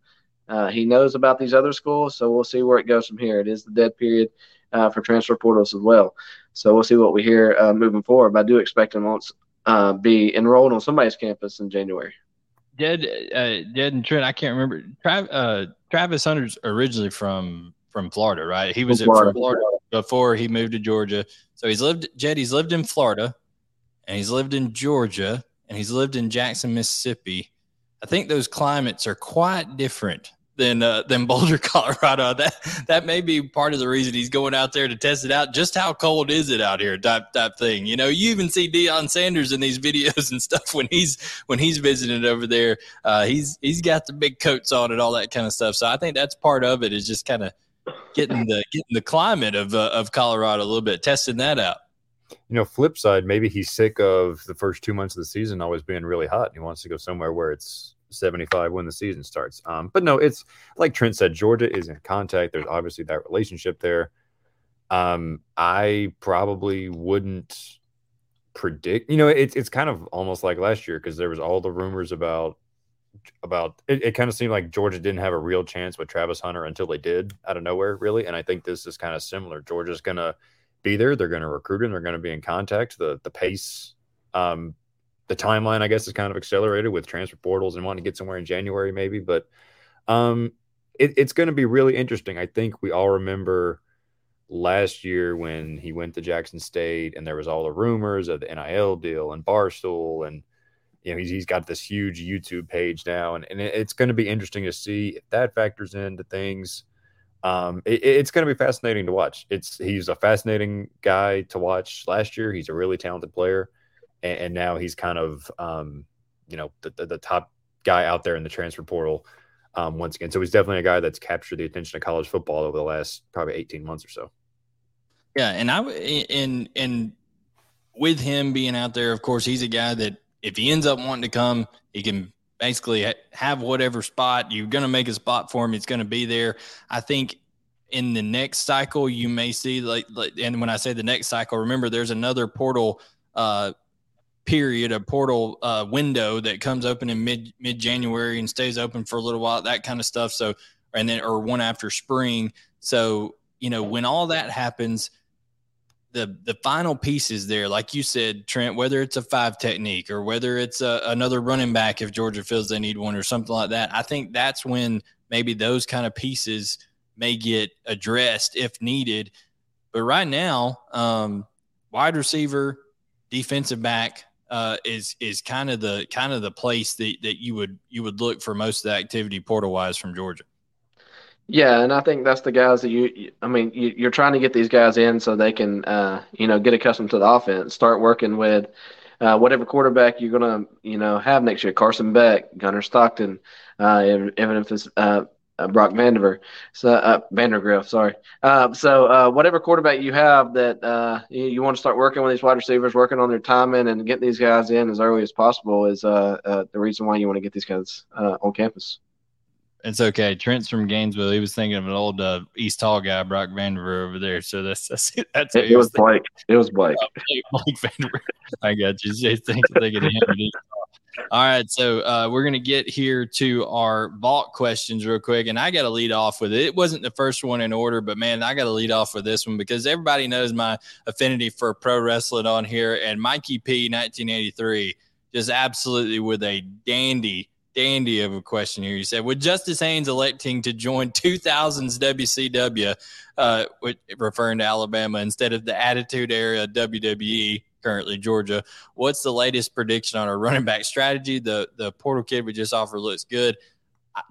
Uh, he knows about these other schools, so we'll see where it goes from here. It is the dead period uh, for transfer portals as well. So we'll see what we hear uh, moving forward. But I do expect him to uh, be enrolled on somebody's campus in January. Jed, uh, Jed and Trent, I can't remember. Trav, uh, Travis Hunter's originally from from Florida, right? He was from Florida. Florida before he moved to Georgia. So he's lived. Jed, he's lived in Florida, and he's lived in Georgia, and he's lived in Jackson, Mississippi. I think those climates are quite different than uh, than Boulder, [laughs] Colorado. That that may be part of the reason he's going out there to test it out. Just how cold is it out here? Type type thing. You know, you even see Deion Sanders in these [laughs] videos and stuff when he's when he's visiting over there. Uh, he's he's got the big coats on and all that kind of stuff. So I think that's part of it is just kind of getting the getting the climate of uh, of Colorado a little bit, testing that out. You know, flip side, maybe he's sick of the first two months of the season always being really hot. And he wants to go somewhere where it's 75 when the season starts. Um, but no, it's like Trent said, Georgia is in contact. There's obviously that relationship there. Um, I probably wouldn't predict. You know, it's it's kind of almost like last year because there was all the rumors about about it, it kind of seemed like Georgia didn't have a real chance with Travis Hunter until they did out of nowhere, really. And I think this is kind of similar. Georgia's gonna be there, they're gonna recruit him, they're gonna be in contact. The the pace, um, the timeline, I guess, is kind of accelerated with transfer portals and wanting to get somewhere in January, maybe. But um it, it's gonna be really interesting. I think we all remember last year when he went to Jackson State and there was all the rumors of the NIL deal and Barstool and you know he's, he's got this huge YouTube page now and, and it's going to be interesting to see if that factors into things. Um, it, it's going to be fascinating to watch. It's he's a fascinating guy to watch. Last year he's a really talented player, and, and now he's kind of um, you know the, the, the top guy out there in the transfer portal um, once again. So he's definitely a guy that's captured the attention of college football over the last probably 18 months or so. Yeah, and I and and with him being out there, of course, he's a guy that if he ends up wanting to come, he can basically have whatever spot you're going to make a spot for him. It's going to be there. I think in the next cycle, you may see like, like, and when I say the next cycle, remember there's another portal uh, period, a portal uh, window that comes open in mid mid January and stays open for a little while, that kind of stuff. So, and then or one after spring. So, you know, when all that happens, the the final pieces there, like you said, Trent, whether it's a five technique or whether it's a, another running back if Georgia feels they need one or something like that, I think that's when maybe those kind of pieces may get addressed if needed. But right now, um, wide receiver, defensive back uh, is is kind of the kind of the place that, that you would you would look for most of the activity portal wise from Georgia. Yeah, and I think that's the guys that you. I mean, you, are trying to get these guys in so they can, uh, you know, get accustomed to the offense. Start working with uh, whatever quarterback you're gonna, you know, have next year. Carson Beck, Gunnar Stockton, uh, even if it's uh, Brock Vandiver, so uh, Vandagriff, sorry. Uh, so uh, whatever quarterback you have that uh, you, you, want to start working with these wide receivers, working on their timing, and getting these guys in as early as possible is uh, uh, the reason why you want to get these guys uh, on campus. It's okay. Trent's from Gainesville. He was thinking of an old uh, East Hall guy, Brock Vanderveer, over there. So that's that's that's it. It was Blake. It was Blake. [laughs] Blake, Vanderveer. I got you. He's thinking of him. [laughs] All right, so uh, we're gonna get here to our vault questions real quick, and I got to lead off with it. It wasn't the first one in order, but man, I got to lead off with this one because everybody knows my affinity for pro wrestling on here, and Mikey P, 1983, just absolutely with a dandy dandy of a question here. You said, with Justice Haynes electing to join 2000's WCW, uh, referring to Alabama, instead of the Attitude Era WWE, currently Georgia, what's the latest prediction on our running back strategy? The the portal kid we just offered looks good.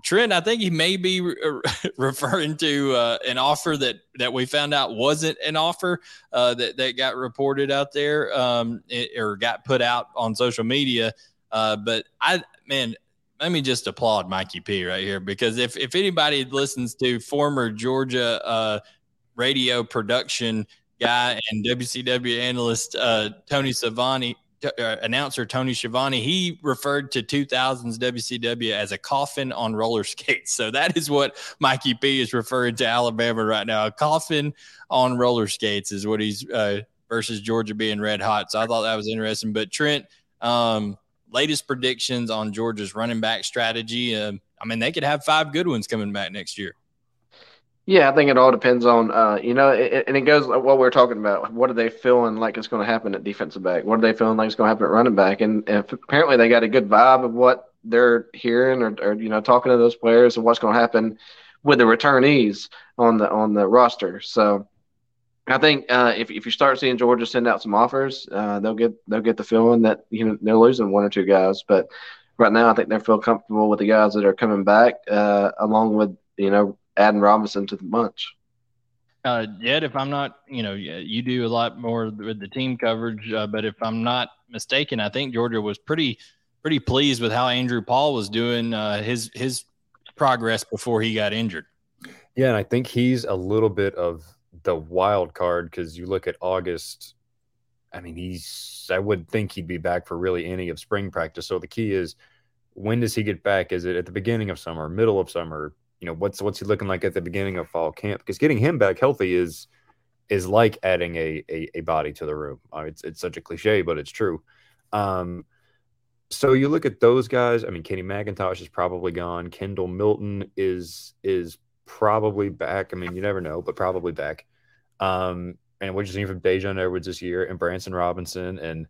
Trent, I think he may be re- [laughs] referring to uh, an offer that that we found out wasn't an offer uh, that that got reported out there um, it, or got put out on social media. Uh, but I, man, let me just applaud Mikey P right here because if if anybody listens to former Georgia uh, radio production guy and WCW analyst uh, Tony Schiavone, uh, announcer Tony Schiavone, he referred to 2000s WCW as a coffin on roller skates. So that is what Mikey P is referring to Alabama right now. A coffin on roller skates is what he's uh, versus Georgia being red hot. So I thought that was interesting. But Trent, um, latest predictions on Georgia's running back strategy. Uh, I mean, they could have five good ones coming back next year. Yeah, I think it all depends on, uh, you know, it, and it goes what we are talking about. What are they feeling like it's going to happen at defensive back? What are they feeling like it's going to happen at running back? And if apparently they got a good vibe of what they're hearing or, or you know, talking to those players and what's going to happen with the returnees on the on the roster. So I think uh, if if you start seeing Georgia send out some offers, uh, they'll get they'll get the feeling that you know they're losing one or two guys. But right now, I think they feel comfortable with the guys that are coming back, uh, along with you know adding Robinson to the bunch. Uh, Jed, if I'm not, you know, you do a lot more with the team coverage, uh, but if I'm not mistaken, I think Georgia was pretty pretty pleased with how Andrew Paul was doing uh, his his progress before he got injured. Yeah, and I think he's a little bit of the wild card because you look at August. I mean, he's. I would think he'd be back for really any of spring practice. So the key is when does he get back? Is it at the beginning of summer, middle of summer? You know, what's what's he looking like at the beginning of fall camp? Because getting him back healthy is is like adding a a, a body to the room. It's it's such a cliche, but it's true. Um, so you look at those guys. I mean, Kenny McIntosh is probably gone. Kendall Milton is is probably back. I mean, you never know, but probably back. Um, and what you seen from Daijun Edwards this year, and Branson Robinson, and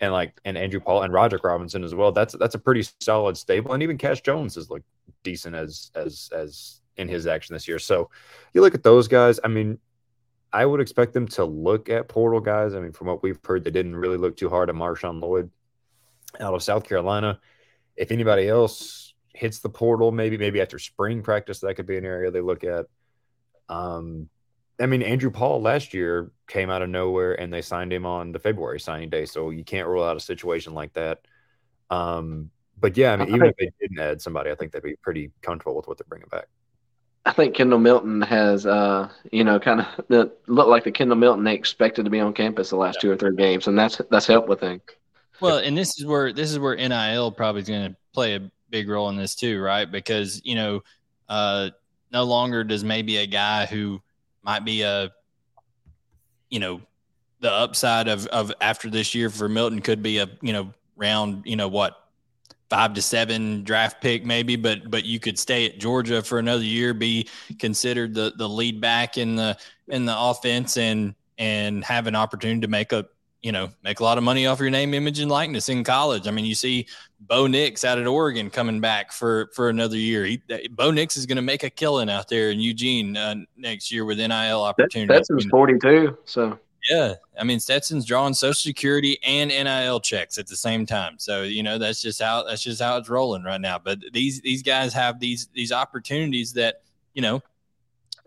and like and Andrew Paul and Roderick Robinson as well. That's that's a pretty solid stable, and even Cash Jones has looked decent as as as in his action this year. So you look at those guys. I mean, I would expect them to look at portal guys. I mean, from what we've heard, they didn't really look too hard at Marshawn Lloyd out of South Carolina. If anybody else hits the portal, maybe maybe after spring practice, that could be an area they look at. Um, I mean, Andrew Paul last year came out of nowhere and they signed him on the February signing day, so you can't rule out a situation like that. Um, but yeah, I mean, even if they didn't add somebody, I think they'd be pretty comfortable with what they're bringing back. I think Kendall Milton has, uh, you know, kind of [laughs] looked like the Kendall Milton they expected to be on campus the last yeah. two or three games, and that's that's helped with him. Well, and this is where this is where NIL probably is going to play a big role in this too, right? Because you know, uh, no longer does maybe a guy who might be a, you know, the upside of of after this year for Milton could be a you know round you know what five to seven draft pick maybe, but but you could stay at Georgia for another year, be considered the the lead back in the in the offense, and and have an opportunity to make a you know make a lot of money off your name, image, and likeness in college. I mean, you see Bo Nix out at Oregon coming back for for another year. He, Bo Nix is going to make a killing out there in Eugene uh, next year with NIL opportunities. That's, that's forty two, so yeah, I mean Stetson's drawing Social Security and NIL checks at the same time. So you know that's just how that's just how it's rolling right now. But these these guys have these these opportunities that you know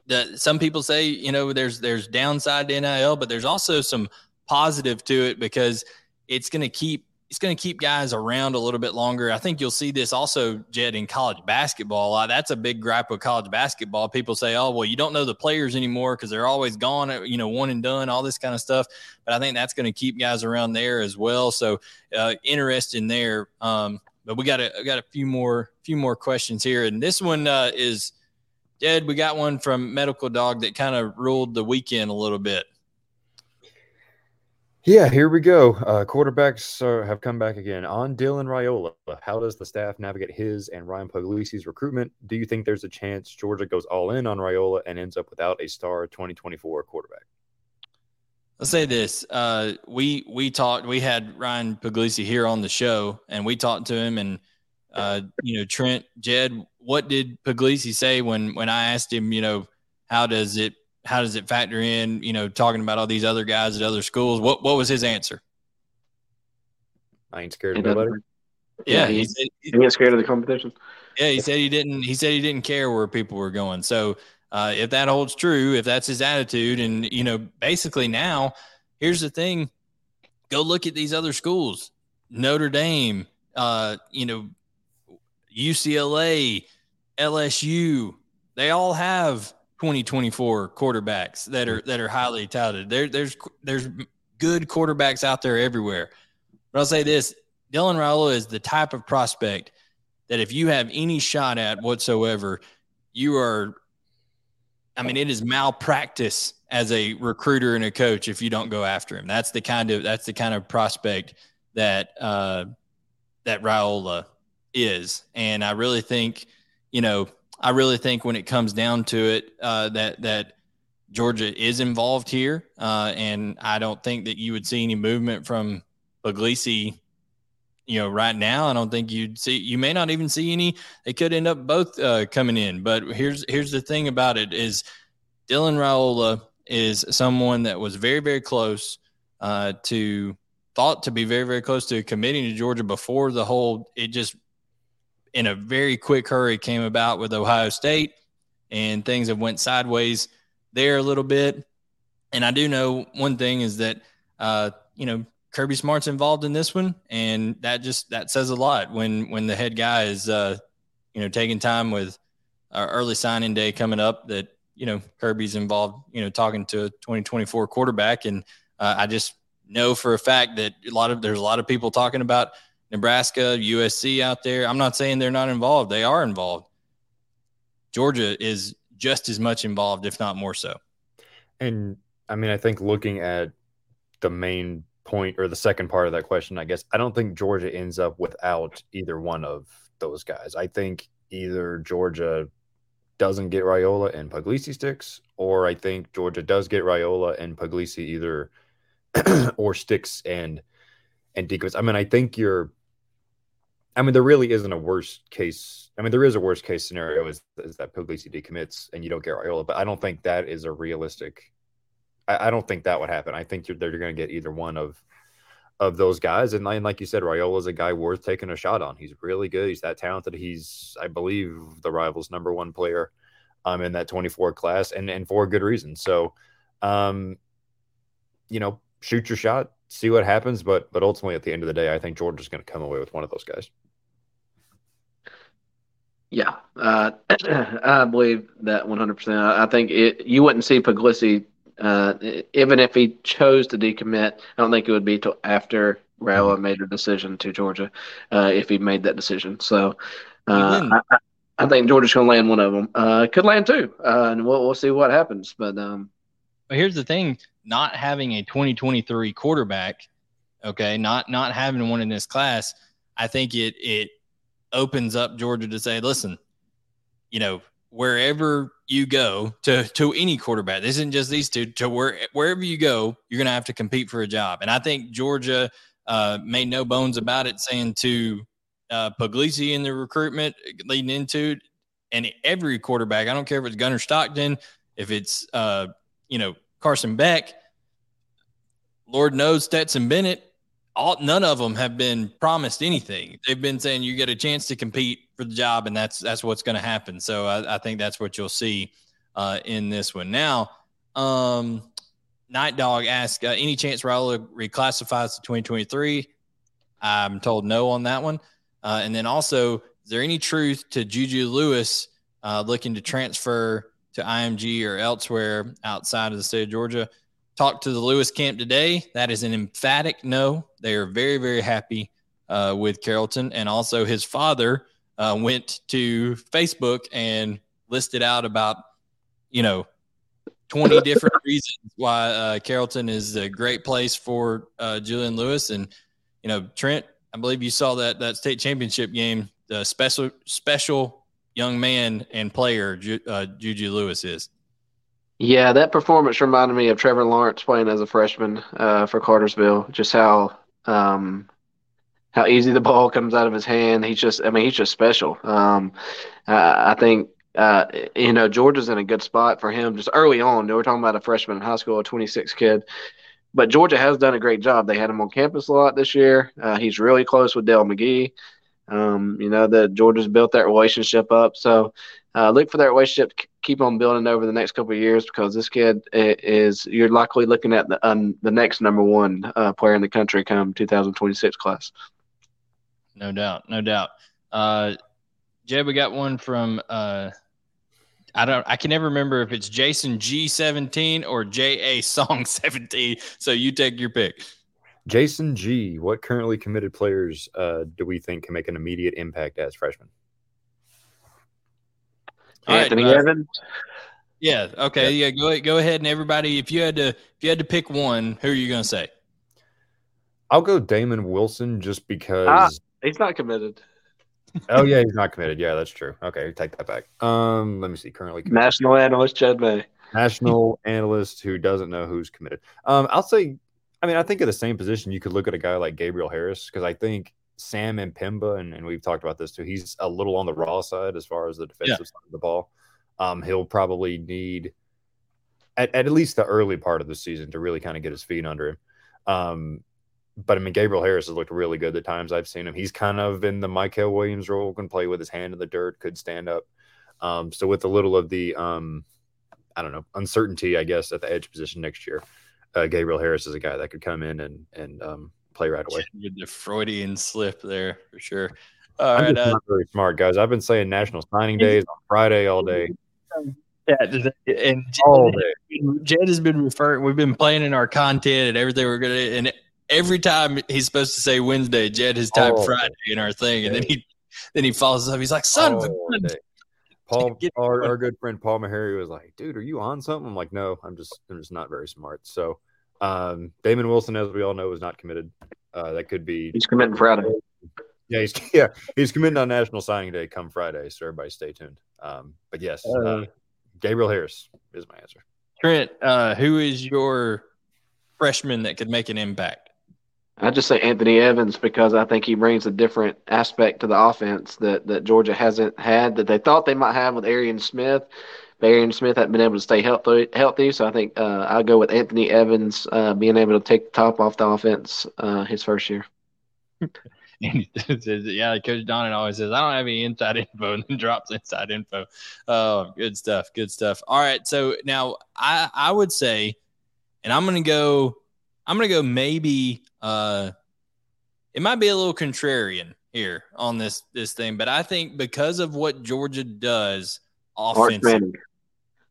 that some people say you know there's there's downside to NIL, but there's also some positive to it because it's going to keep it's going to keep guys around a little bit longer. I think you'll see this also, Jed, in college basketball. That's a big gripe with college basketball. People say, "Oh, well, you don't know the players anymore because they're always gone, uh, you know, one and done, all this kind of stuff." But I think that's going to keep guys around there as well. So, uh, interesting there. Um, but we got a got a few more few more questions here, and this one uh, is, Jed. We got one from Medical Dog that kind of ruled the weekend a little bit. Yeah, here we go. Uh, quarterbacks uh, have come back again. On Dylan Raiola, how does the staff navigate his and Ryan Puglisi's recruitment? Do you think there's a chance Georgia goes all in on Raiola and ends up without a star 2024 quarterback? Let's say this: uh, we we talked. We had Ryan Puglisi here on the show, and we talked to him. And uh, you know, Trent, Jed, what did Puglisi say when when I asked him? You know, how does it how does it factor in, you know, talking about all these other guys at other schools? What what was his answer? I ain't scared of nobody. Yeah, he, he, said, he, he ain't scared of the competition. Yeah, he said he didn't. He said he didn't care where people were going. So uh, if that holds true, if that's his attitude, and you know, basically now, here's the thing: go look at these other schools, Notre Dame, uh, you know, UCLA, LSU. They all have 2024 quarterbacks that are that are highly touted. There, there's there's good quarterbacks out there everywhere. But I'll say this: Dylan Raiola is the type of prospect that if you have any shot at whatsoever, you are. I mean, it is malpractice as a recruiter and a coach if you don't go after him. That's the kind of that's the kind of prospect that uh, that Raiola is, and I really think you know I really think when it comes down to it, uh, that that Georgia is involved here, uh, and I don't think that you would see any movement from Puglisi. You know, right now, I don't think you'd see. You may not even see any. They could end up both uh, coming in. But here's here's the thing about it: is Dylan Raiola is someone that was very very close uh, to thought to be very very close to committing to Georgia before the whole it just in a very quick hurry came about with Ohio State, and things have went sideways there a little bit. And I do know one thing is that uh, you know Kirby Smart's involved in this one, and that just that says a lot when when the head guy is uh, you know taking time with our early signing day coming up that you know Kirby's involved, you know, talking to a 2024 quarterback, and uh, I just know for a fact that a lot of there's a lot of people talking about Nebraska, USC out there. I'm not saying they're not involved. They are involved. Georgia is just as much involved, if not more so. And I mean, I think looking at the main point or the second part of that question, I guess I don't think Georgia ends up without either one of those guys. I think either Georgia doesn't get Raiola and Puglisi sticks, or I think Georgia does get Raiola and Puglisi either [clears throat] or sticks and and decommits. I mean, I think you're I mean, there really isn't a worst case. I mean, there is a worst case scenario is, is that Puglisi decommits and you don't get Raiola, but I don't think that is a realistic. I, I don't think that would happen. I think you're, they're going to get either one of of those guys, and, and like you said, Raiola is a guy worth taking a shot on. He's really good. He's that talented. He's, I believe, the rivals' number one player um, in that 24 class, and and for good reason. So, um, you know, shoot your shot, see what happens. But but ultimately, at the end of the day, I think Georgia's going to come away with one of those guys. Yeah, uh, [clears throat] I believe that 100%. I think it, you wouldn't see Puglisi, uh, even if he chose to decommit, I don't think it would be till after Raiola mm-hmm. made a decision to Georgia, uh, if he made that decision. So uh, I, I, think Georgia's going to land one of them. Uh, could land two, uh, and we'll, we'll see what happens. But, um, but here's the thing not having a 2023 quarterback, okay, not not having one in this class, I think it it opens up Georgia to say, listen, you know, wherever you go to to any quarterback, this isn't just these two. To where wherever you go, you're going to have to compete for a job. And I think Georgia uh, made no bones about it, saying to uh, Puglisi in the recruitment leading into, and every quarterback, I don't care if it's Gunnar Stockton, if it's uh, you know Carson Beck, Lord knows Stetson Bennett, all none of them have been promised anything. They've been saying you get a chance to compete for the job, and that's that's what's going to happen. So I, I, think that's what you'll see uh, in this one. Now, um, Night Dog asked, uh, any chance Raiola reclassifies to 2023? I'm told no on that one. Uh, and then also, is there any truth to Juju Lewis uh, looking to transfer to IMG or elsewhere outside of the state of Georgia? Talk to the Lewis camp today. That is an emphatic no. They are very, very happy uh, with Carrollton. And also, his father uh, went to Facebook and listed out about, you know, 20 [laughs] different reasons why uh, Carrollton is a great place for uh, Julian Lewis. And, you know, Trent, I believe you saw that that state championship game. The special, special young man and player uh, Juju Lewis is. Yeah, that performance reminded me of Trevor Lawrence playing as a freshman uh, for Cartersville. Just how um, how easy the ball comes out of his hand. He's just, I mean, he's just special. Um, I think uh, you know Georgia's in a good spot for him just early on. Were talking about a freshman in high school, a 26 kid, but Georgia has done a great job. They had him on campus a lot this year. Uh, he's really close with Dale McGee. Um, you know that Georgia's built that relationship up. So uh, look for that relationship keep on building over the next couple of years because this kid is you're likely looking at the um, the next number one uh, player in the country come 2026 class. No doubt, no doubt. Uh, Jed, we got one from uh, I don't I can never remember if it's Jason G seventeen or J A Song seventeen. So you take your pick. Jason G. What currently committed players uh, do we think can make an immediate impact as freshmen? Anthony right, uh, Evans. Yeah. Okay. Yeah. Go go ahead and everybody. If you had to, if you had to pick one, who are you going to say? I'll go Damon Wilson just because ah, he's not committed. oh yeah, he's not committed. Yeah, that's true. Okay, take that back. Um, let me see. Currently, committed. national analyst Chad May. National analyst who doesn't know who's committed. Um, I'll say. I mean, I think at the same position, you could look at a guy like Gabriel Harris because I think Sam M'Pemba, and, and we've talked about this too. He's a little on the raw side as far as the defensive yeah. side of the ball. Um, he'll probably need at, at least the early part of the season to really kind of get his feet under him. Um, but I mean, Gabriel Harris has looked really good the times I've seen him. He's kind of in the Mykel Williams role, can play with his hand in the dirt, could stand up. Um, so with a little of the, um, I don't know, uncertainty, I guess, at the edge position next year, uh, Gabriel Harris is a guy that could come in and and um, play right away. The Freudian slip there for sure. All I'm right, uh, not very smart, guys. I've been saying National Signing Days on Friday all day. Yeah, and all day. Jed has been referring. We've been planning our content and everything we're gonna, and every time he's supposed to say Wednesday, Jed has typed oh, Friday in our thing, and then he then he follows up. He's like, "Son of a gun." Paul, our, our good friend Paul Mahary was like, "Dude, are you on something?" I'm like, "No, I'm just I'm just not very smart." So, um, Damon Wilson, as we all know, is not committed. Uh, that could be he's committing Friday. Yeah, he's [laughs] yeah he's committing on National Signing Day come Friday. So everybody stay tuned. Um, but yes, uh, uh, Gabriel Harris is my answer. Trent, uh, who is your freshman that could make an impact? I just say Anthony Evans because I think he brings a different aspect to the offense that, that Georgia hasn't had that they thought they might have with Arian Smith. But Arian Smith hadn't been able to stay healthy, healthy so I think uh, I'll go with Anthony Evans uh, being able to take the top off the offense uh, his first year. [laughs] yeah, Coach Donnan always says, I don't have any inside info, and then [laughs] drops inside info. Oh, good stuff. Good stuff. All right. So now I, I would say, and I'm going to go, I'm going to go maybe, uh, it might be a little contrarian here on this this thing, but I think because of what Georgia does offensively,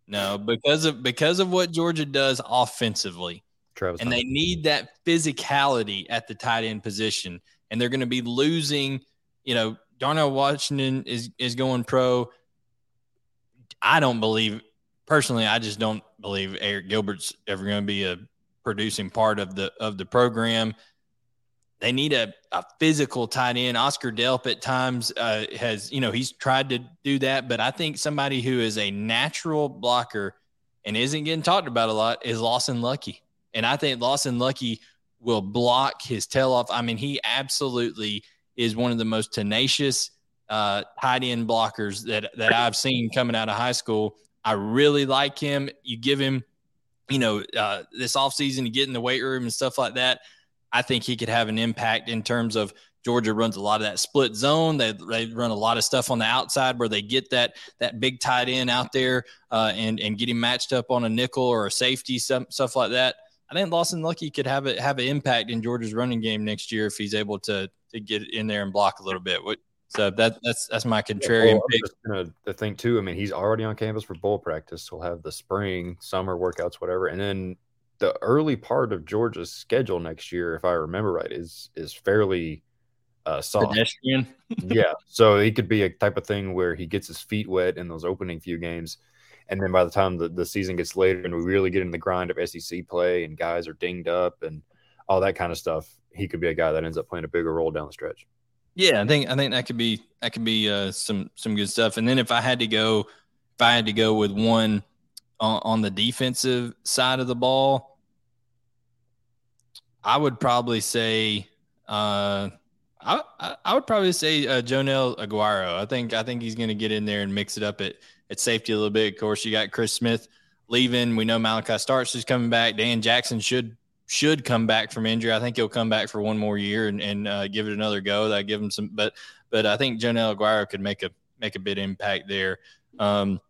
no, because of because of what Georgia does offensively, Travis and they need that physicality at the tight end position and they're going to be losing. You know, Darnell Washington is is going pro. I don't believe personally. I just don't believe Arik Gilbert's ever going to be a producing part of the of the program. They need a, a physical tight end. Oscar Delp at times uh, has, you know, he's tried to do that, but I think somebody who is a natural blocker and isn't getting talked about a lot is Lawson Luckie. And I think Lawson Luckie will block his tail off. I mean, he absolutely is one of the most tenacious uh, tight end blockers that that I've seen coming out of high school. I really like him. You give him, you know, uh, this offseason to get in the weight room and stuff like that. I think he could have an impact in terms of Georgia runs a lot of that split zone. They, they run a lot of stuff on the outside where they get that that big tight end out there uh, and and get him matched up on a nickel or a safety, some, stuff like that. I think Lawson Luckie could have it have an impact in Georgia's running game next year if he's able to to get in there and block a little bit. What, so that that's that's my contrarian yeah, pick. Gonna, the thing too, I mean, he's already on campus for bowl practice. He'll have the spring, summer workouts, whatever, and then the early part of Georgia's schedule next year, if I remember right, is is fairly uh, soft. Pedestrian. [laughs] yeah, so he could be a type of thing where he gets his feet wet in those opening few games and then by the time the, the season gets later and we really get in the grind of SEC play and guys are dinged up and all that kind of stuff, he could be a guy that ends up playing a bigger role down the stretch. Yeah, I think I think that could be that could be uh, some some good stuff. And then if I had to go, if I had to go with one on, on the defensive side of the ball, I would probably say uh, I, I would probably say uh, Joenel Aguero. I think I think he's going to get in there and mix it up at at safety a little bit. Of course, you got Chris Smith leaving. We know Malachi Starks is coming back. Dan Jackson should should come back from injury. I think he'll come back for one more year and, and uh, give it another go. That give him some, but but I think Joenel Aguero could make a make a big impact there. Um,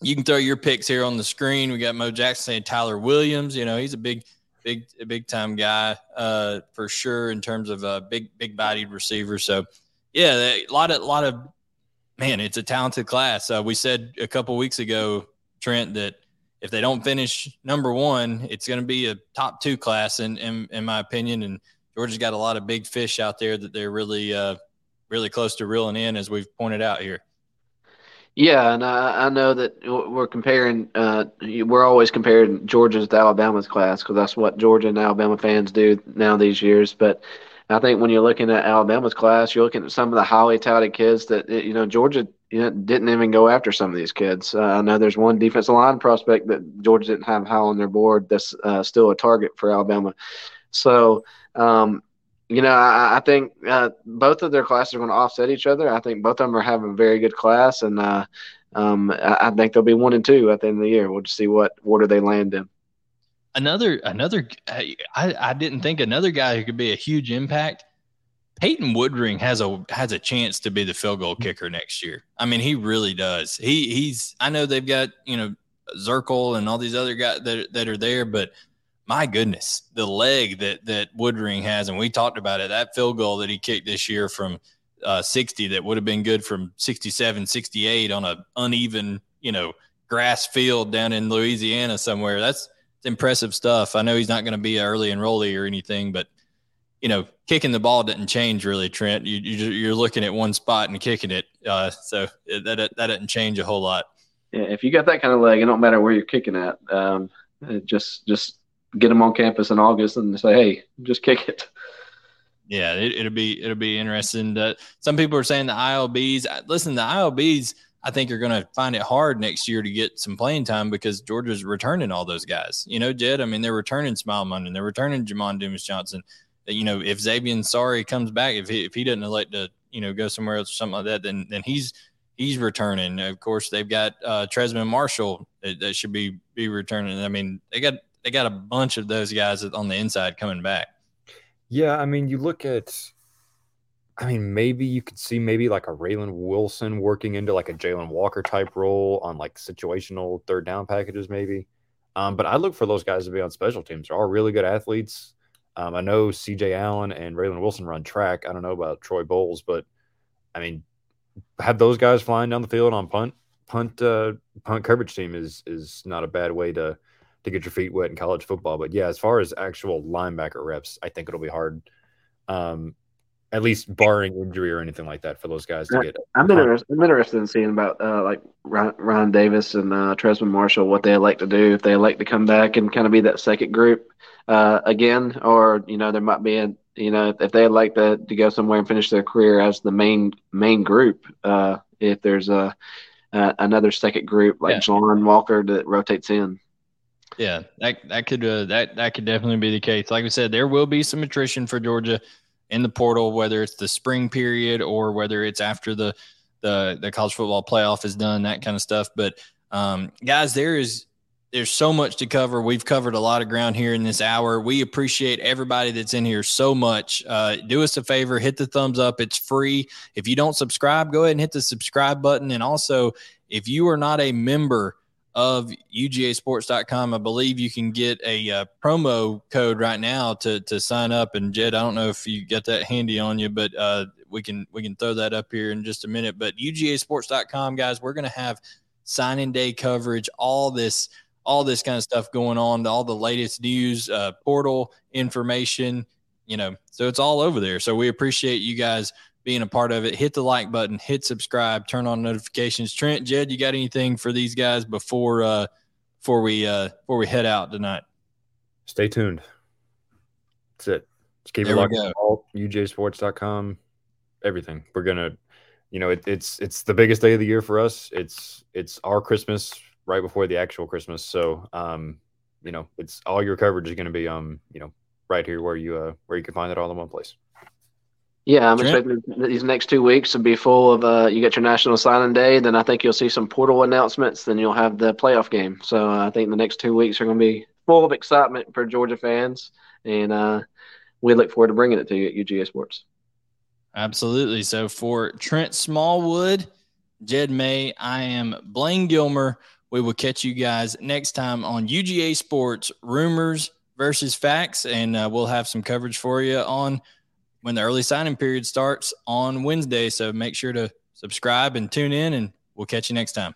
you can throw your picks here on the screen. We got Mo Jackson saying Tyler Williams. You know he's a big big big time guy uh, for sure in terms of a big big bodied receiver. So yeah, a lot of a lot of man, it's a talented class. Uh, we said a couple weeks ago, Trent, that if they don't finish number one, it's going to be a top two class, in, in, in my opinion. And Georgia's got a lot of big fish out there that they're really, uh, really close to reeling in, as we've pointed out here. Yeah, and I, I know that we're comparing. Uh, we're always comparing Georgia's to Alabama's class because that's what Georgia and Alabama fans do now these years. But I think when you're looking at Alabama's class, you're looking at some of the highly touted kids that you know Georgia know, didn't even go after some of these kids. Uh, I know there's one defensive line prospect that Georgia didn't have high on their board that's uh, still a target for Alabama. So, um, you know, I, I think uh, both of their classes are going to offset each other. I think both of them are having a very good class, and uh, um, I, I think they'll be one and two at the end of the year. We'll just see what order they land in another another I, I didn't think another guy who could be a huge impact. Peyton Woodring has a has a chance to be the field goal kicker next year. I mean, he really does. He he's I know they've got, you know, Zirkel and all these other guys that that are there, but my goodness, the leg that that Woodring has, and we talked about it, that field goal that he kicked this year from uh, 60 that would have been good from 67, 68 on a uneven, you know, grass field down in Louisiana somewhere. That's impressive stuff. I know he's not going to be an early enrollee or anything, but you know, kicking the ball didn't change really, Trent. You, you are looking at one spot and kicking it, uh, so it, that that didn't change a whole lot. Yeah, if you got that kind of leg, it don't matter where you're kicking at. Um, just just get them on campus in August and say, hey, just kick it. Yeah, it, will be it'll be interesting. To, some people are saying the ILBs. Listen, the ILBs I think you're going to find it hard next year to get some playing time because Georgia's returning all those guys. You know, Jed. I mean, they're returning Smael Mondon, they're returning Jamon Dumas Johnson. You know, if Xavian Sorey comes back, if he if he doesn't elect to you know go somewhere else or something like that, then then he's he's returning. Of course, they've got uh, Trezmen Marshall that, that should be be returning. I mean, they got they got a bunch of those guys on the inside coming back. Yeah, I mean, you look at I mean, maybe you could see maybe like a Raylen Wilson working into like a Jalon Walker type role on like situational third down packages, maybe. Um, but I look for those guys to be on special teams. They're all really good athletes. Um, I know CJ Allen and Raylen Wilson run track. I don't know about Troy Bowles, but I mean, have those guys flying down the field on punt punt uh, punt coverage team is is not a bad way to to get your feet wet in college football. But yeah, as far as actual linebacker reps, I think it'll be hard. Um, at least barring injury or anything like that for those guys to get. I'm interested, I'm interested in seeing about uh, like Ron, Davis and uh, Trezmen Marshall what they elect to do if they elect to come back and kind of be that second group uh, again, or you know there might be a you know if they elect to, to go somewhere and finish their career as the main main group. Uh, if there's a another second group like yeah. Jalon Walker that rotates in. Yeah, that that could uh, that that could definitely be the case. Like we said, there will be some attrition for Georgia in the portal, whether it's the spring period or whether it's after the the the college football playoff is done, that kind of stuff. But um, guys, there is there's so much to cover. We've covered a lot of ground here in this hour. We appreciate everybody that's in here so much. Uh, do us a favor, hit the thumbs up. It's free. If you don't subscribe, go ahead and hit the subscribe button. And also, if you are not a member of UGAsports.com. I believe you can get a uh, promo code right now to to sign up. And Jed, I don't know if you got that handy on you, but uh, we can we can throw that up here in just a minute. But UGAsports.com, guys, we're going to have signing day coverage, all this all this kind of stuff going on, all the latest news, uh, portal information. You know, so it's all over there. So we appreciate you guys being a part of it. Hit the like button, hit subscribe, turn on notifications. Trent, Jed, you got anything for these guys before uh before we uh before we head out tonight? Stay tuned. That's it. Just keep there it locked. UGAsports.com. Everything. We're gonna, you know, it, it's it's the biggest day of the year for us. It's it's our Christmas right before the actual Christmas. So, um, you know, it's all your coverage is going to be um, you know, right here where you uh where you can find it all in one place. Yeah, I'm expecting these next two weeks to be full of. Uh, you get your national signing day, then I think you'll see some portal announcements. Then you'll have the playoff game. So uh, I think the next two weeks are going to be full of excitement for Georgia fans, and uh, we look forward to bringing it to you at UGA Sports. Absolutely. So for Trent Smallwood, Jed May, I am Blayne Gilmer. We will catch you guys next time on UGA Sports Rumors versus Facts, and uh, we'll have some coverage for you on when the early signing period starts on Wednesday. So make sure to subscribe and tune in, and we'll catch you next time.